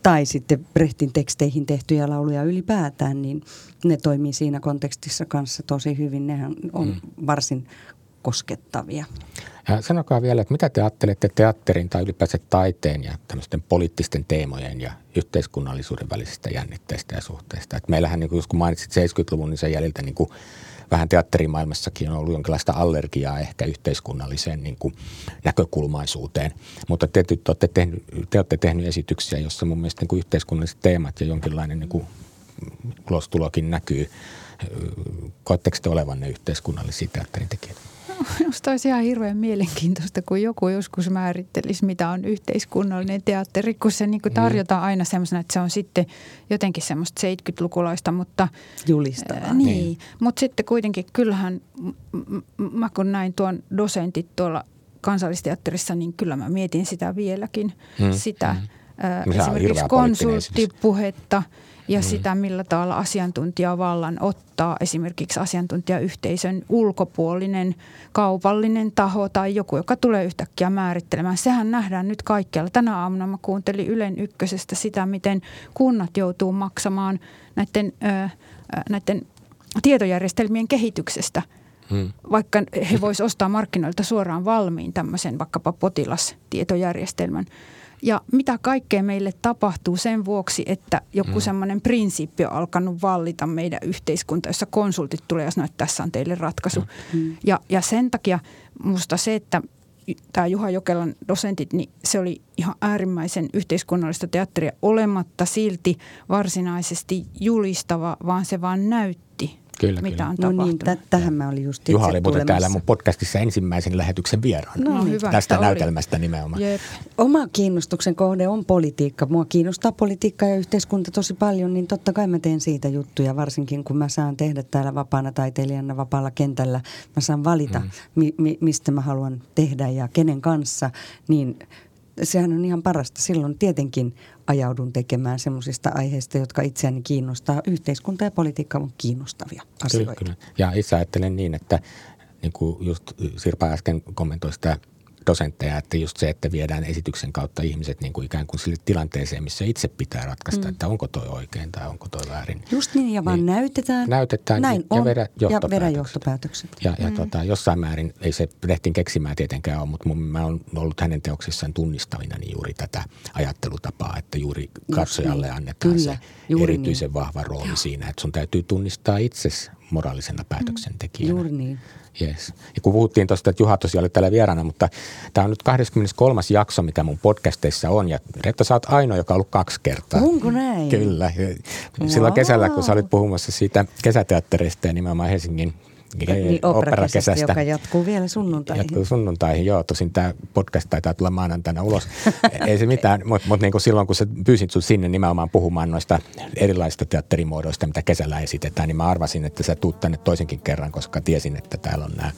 tai sitten Brehtin teksteihin tehtyjä lauluja ylipäätään, niin ne toimii siinä kontekstissa kanssa tosi hyvin. Nehän on mm. varsin koskettavia. Ja sanokaa vielä, että mitä te ajattelette teatterin tai ylipäänsä taiteen ja tämmöisten poliittisten teemojen ja yhteiskunnallisuuden välisistä jännitteistä ja suhteista? Et meillähän, niin kuin, kun mainitsit 70-luvun, niin sen jäljiltä niin kuin vähän teatterimaailmassakin on ollut jonkinlaista allergiaa ehkä yhteiskunnalliseen niin kuin näkökulmaisuuteen. Mutta te, te, olette tehnyt, te olette tehnyt esityksiä, joissa mun mielestä niin kuin yhteiskunnalliset teemat ja jonkinlainen niin kuin ulostulokin näkyy. Koetteko te olevanne yhteiskunnallisia teatterin tekijöitä? Minusta olisi ihan hirveän mielenkiintoista, kun joku joskus määrittelisi, mitä on yhteiskunnallinen teatteri, kun se niin kuin mm. tarjotaan aina semmoisena, että se on sitten jotenkin semmoista 70-lukulaista, mutta... Julistavaa. Niin, niin. mutta sitten kuitenkin kyllähän, mä kun näin tuon dosentit tuolla kansallisteatterissa, niin kyllä mä mietin sitä vieläkin, mm. sitä mm. Ää, esimerkiksi konsulttipuhetta – ja mm. sitä, millä tavalla asiantuntijavallan ottaa esimerkiksi asiantuntijayhteisön ulkopuolinen kaupallinen taho tai joku, joka tulee yhtäkkiä määrittelemään. Sehän nähdään nyt kaikkialla. Tänä aamuna mä kuuntelin Ylen ykkösestä sitä, miten kunnat joutuu maksamaan näiden, ö, näiden tietojärjestelmien kehityksestä – Hmm. Vaikka he voisivat ostaa markkinoilta suoraan valmiin tämmöisen vaikkapa potilastietojärjestelmän. Ja mitä kaikkea meille tapahtuu sen vuoksi, että joku mm. semmoinen prinsiippi on alkanut vallita meidän yhteiskunta, jossa konsultit tulee ja sanoo, että tässä on teille ratkaisu. Mm. Ja, ja sen takia musta se, että tämä Juha Jokelan dosentit, niin se oli ihan äärimmäisen yhteiskunnallista teatteria olematta silti varsinaisesti julistava, vaan se vaan näytti Kyllä, mitä kyllä. on no niin, t- tähän mä olin just Juha oli muuten täällä mun podcastissa ensimmäisen lähetyksen vieraan. No, hyvä, Tästä näytelmästä oli. nimenomaan. Jep. Oma kiinnostuksen kohde on politiikka. Mua kiinnostaa politiikka ja yhteiskunta tosi paljon, niin totta kai mä teen siitä juttuja, varsinkin kun mä saan tehdä täällä vapaana taiteilijana vapaalla kentällä. Mä saan valita, mm. mi- mi- mistä mä haluan tehdä ja kenen kanssa, niin – sehän on ihan parasta. Silloin tietenkin ajaudun tekemään semmoisista aiheista, jotka itseäni kiinnostaa. Yhteiskunta ja politiikka on kiinnostavia asioita. Kyllä, kyllä. Ja itse ajattelen niin, että niin kuin just Sirpa äsken kommentoi sitä dosentteja, että just se, että viedään esityksen kautta ihmiset niin kuin ikään kuin sille tilanteeseen, missä itse pitää ratkaista, mm. että onko toi oikein tai onko toi väärin. Just niin, ja vaan niin, näytetään. Näytetään Näin ja, on, ja vedä johtopäätökset. Ja vedä johtopäätökset. Ja, ja mm. tota, jossain määrin, ei se Lehtin keksimään tietenkään ole, mutta mun, mä oon ollut hänen teoksissaan tunnistavina niin juuri tätä ajattelutapaa, että juuri katsojalle niin. annetaan Kyllä, se erityisen niin. vahva rooli Joo. siinä, että sun täytyy tunnistaa itsesi moraalisena päätöksentekijänä. Juuri niin. Yes. Ja kun puhuttiin tuosta, että Juha tosiaan oli täällä vieraana, mutta tämä on nyt 23. jakso, mitä mun podcasteissa on. Ja Reetta, sä oot ainoa, joka on ollut kaksi kertaa. Onko näin? Kyllä. Silloin wow. kesällä, kun sä olit puhumassa siitä kesäteatterista ja nimenomaan Helsingin niin operakesästä, joka jatkuu vielä sunnuntaihin. Jatkuu sunnuntaihin, joo. Tosin tämä podcast taitaa tulla maanantaina ulos. Ei se mitään, mutta mut niin silloin kun sä pyysit sun sinne nimenomaan puhumaan noista erilaisista teatterimuodoista, mitä kesällä esitetään, niin mä arvasin, että sä tuut tänne toisenkin kerran, koska tiesin, että täällä on nämä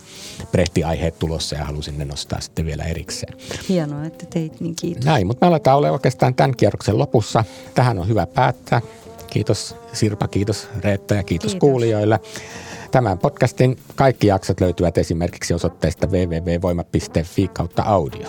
Brehti-aiheet tulossa ja halusin ne nostaa sitten vielä erikseen. Hienoa, että teit niin kiitos. Näin, mutta me aletaan olla oikeastaan tämän kierroksen lopussa. Tähän on hyvä päättää. Kiitos Sirpa, kiitos Reetta ja kiitos, kiitos. kuulijoille. Tämän podcastin kaikki jaksot löytyvät esimerkiksi osoitteesta www.voima.fi kautta audio.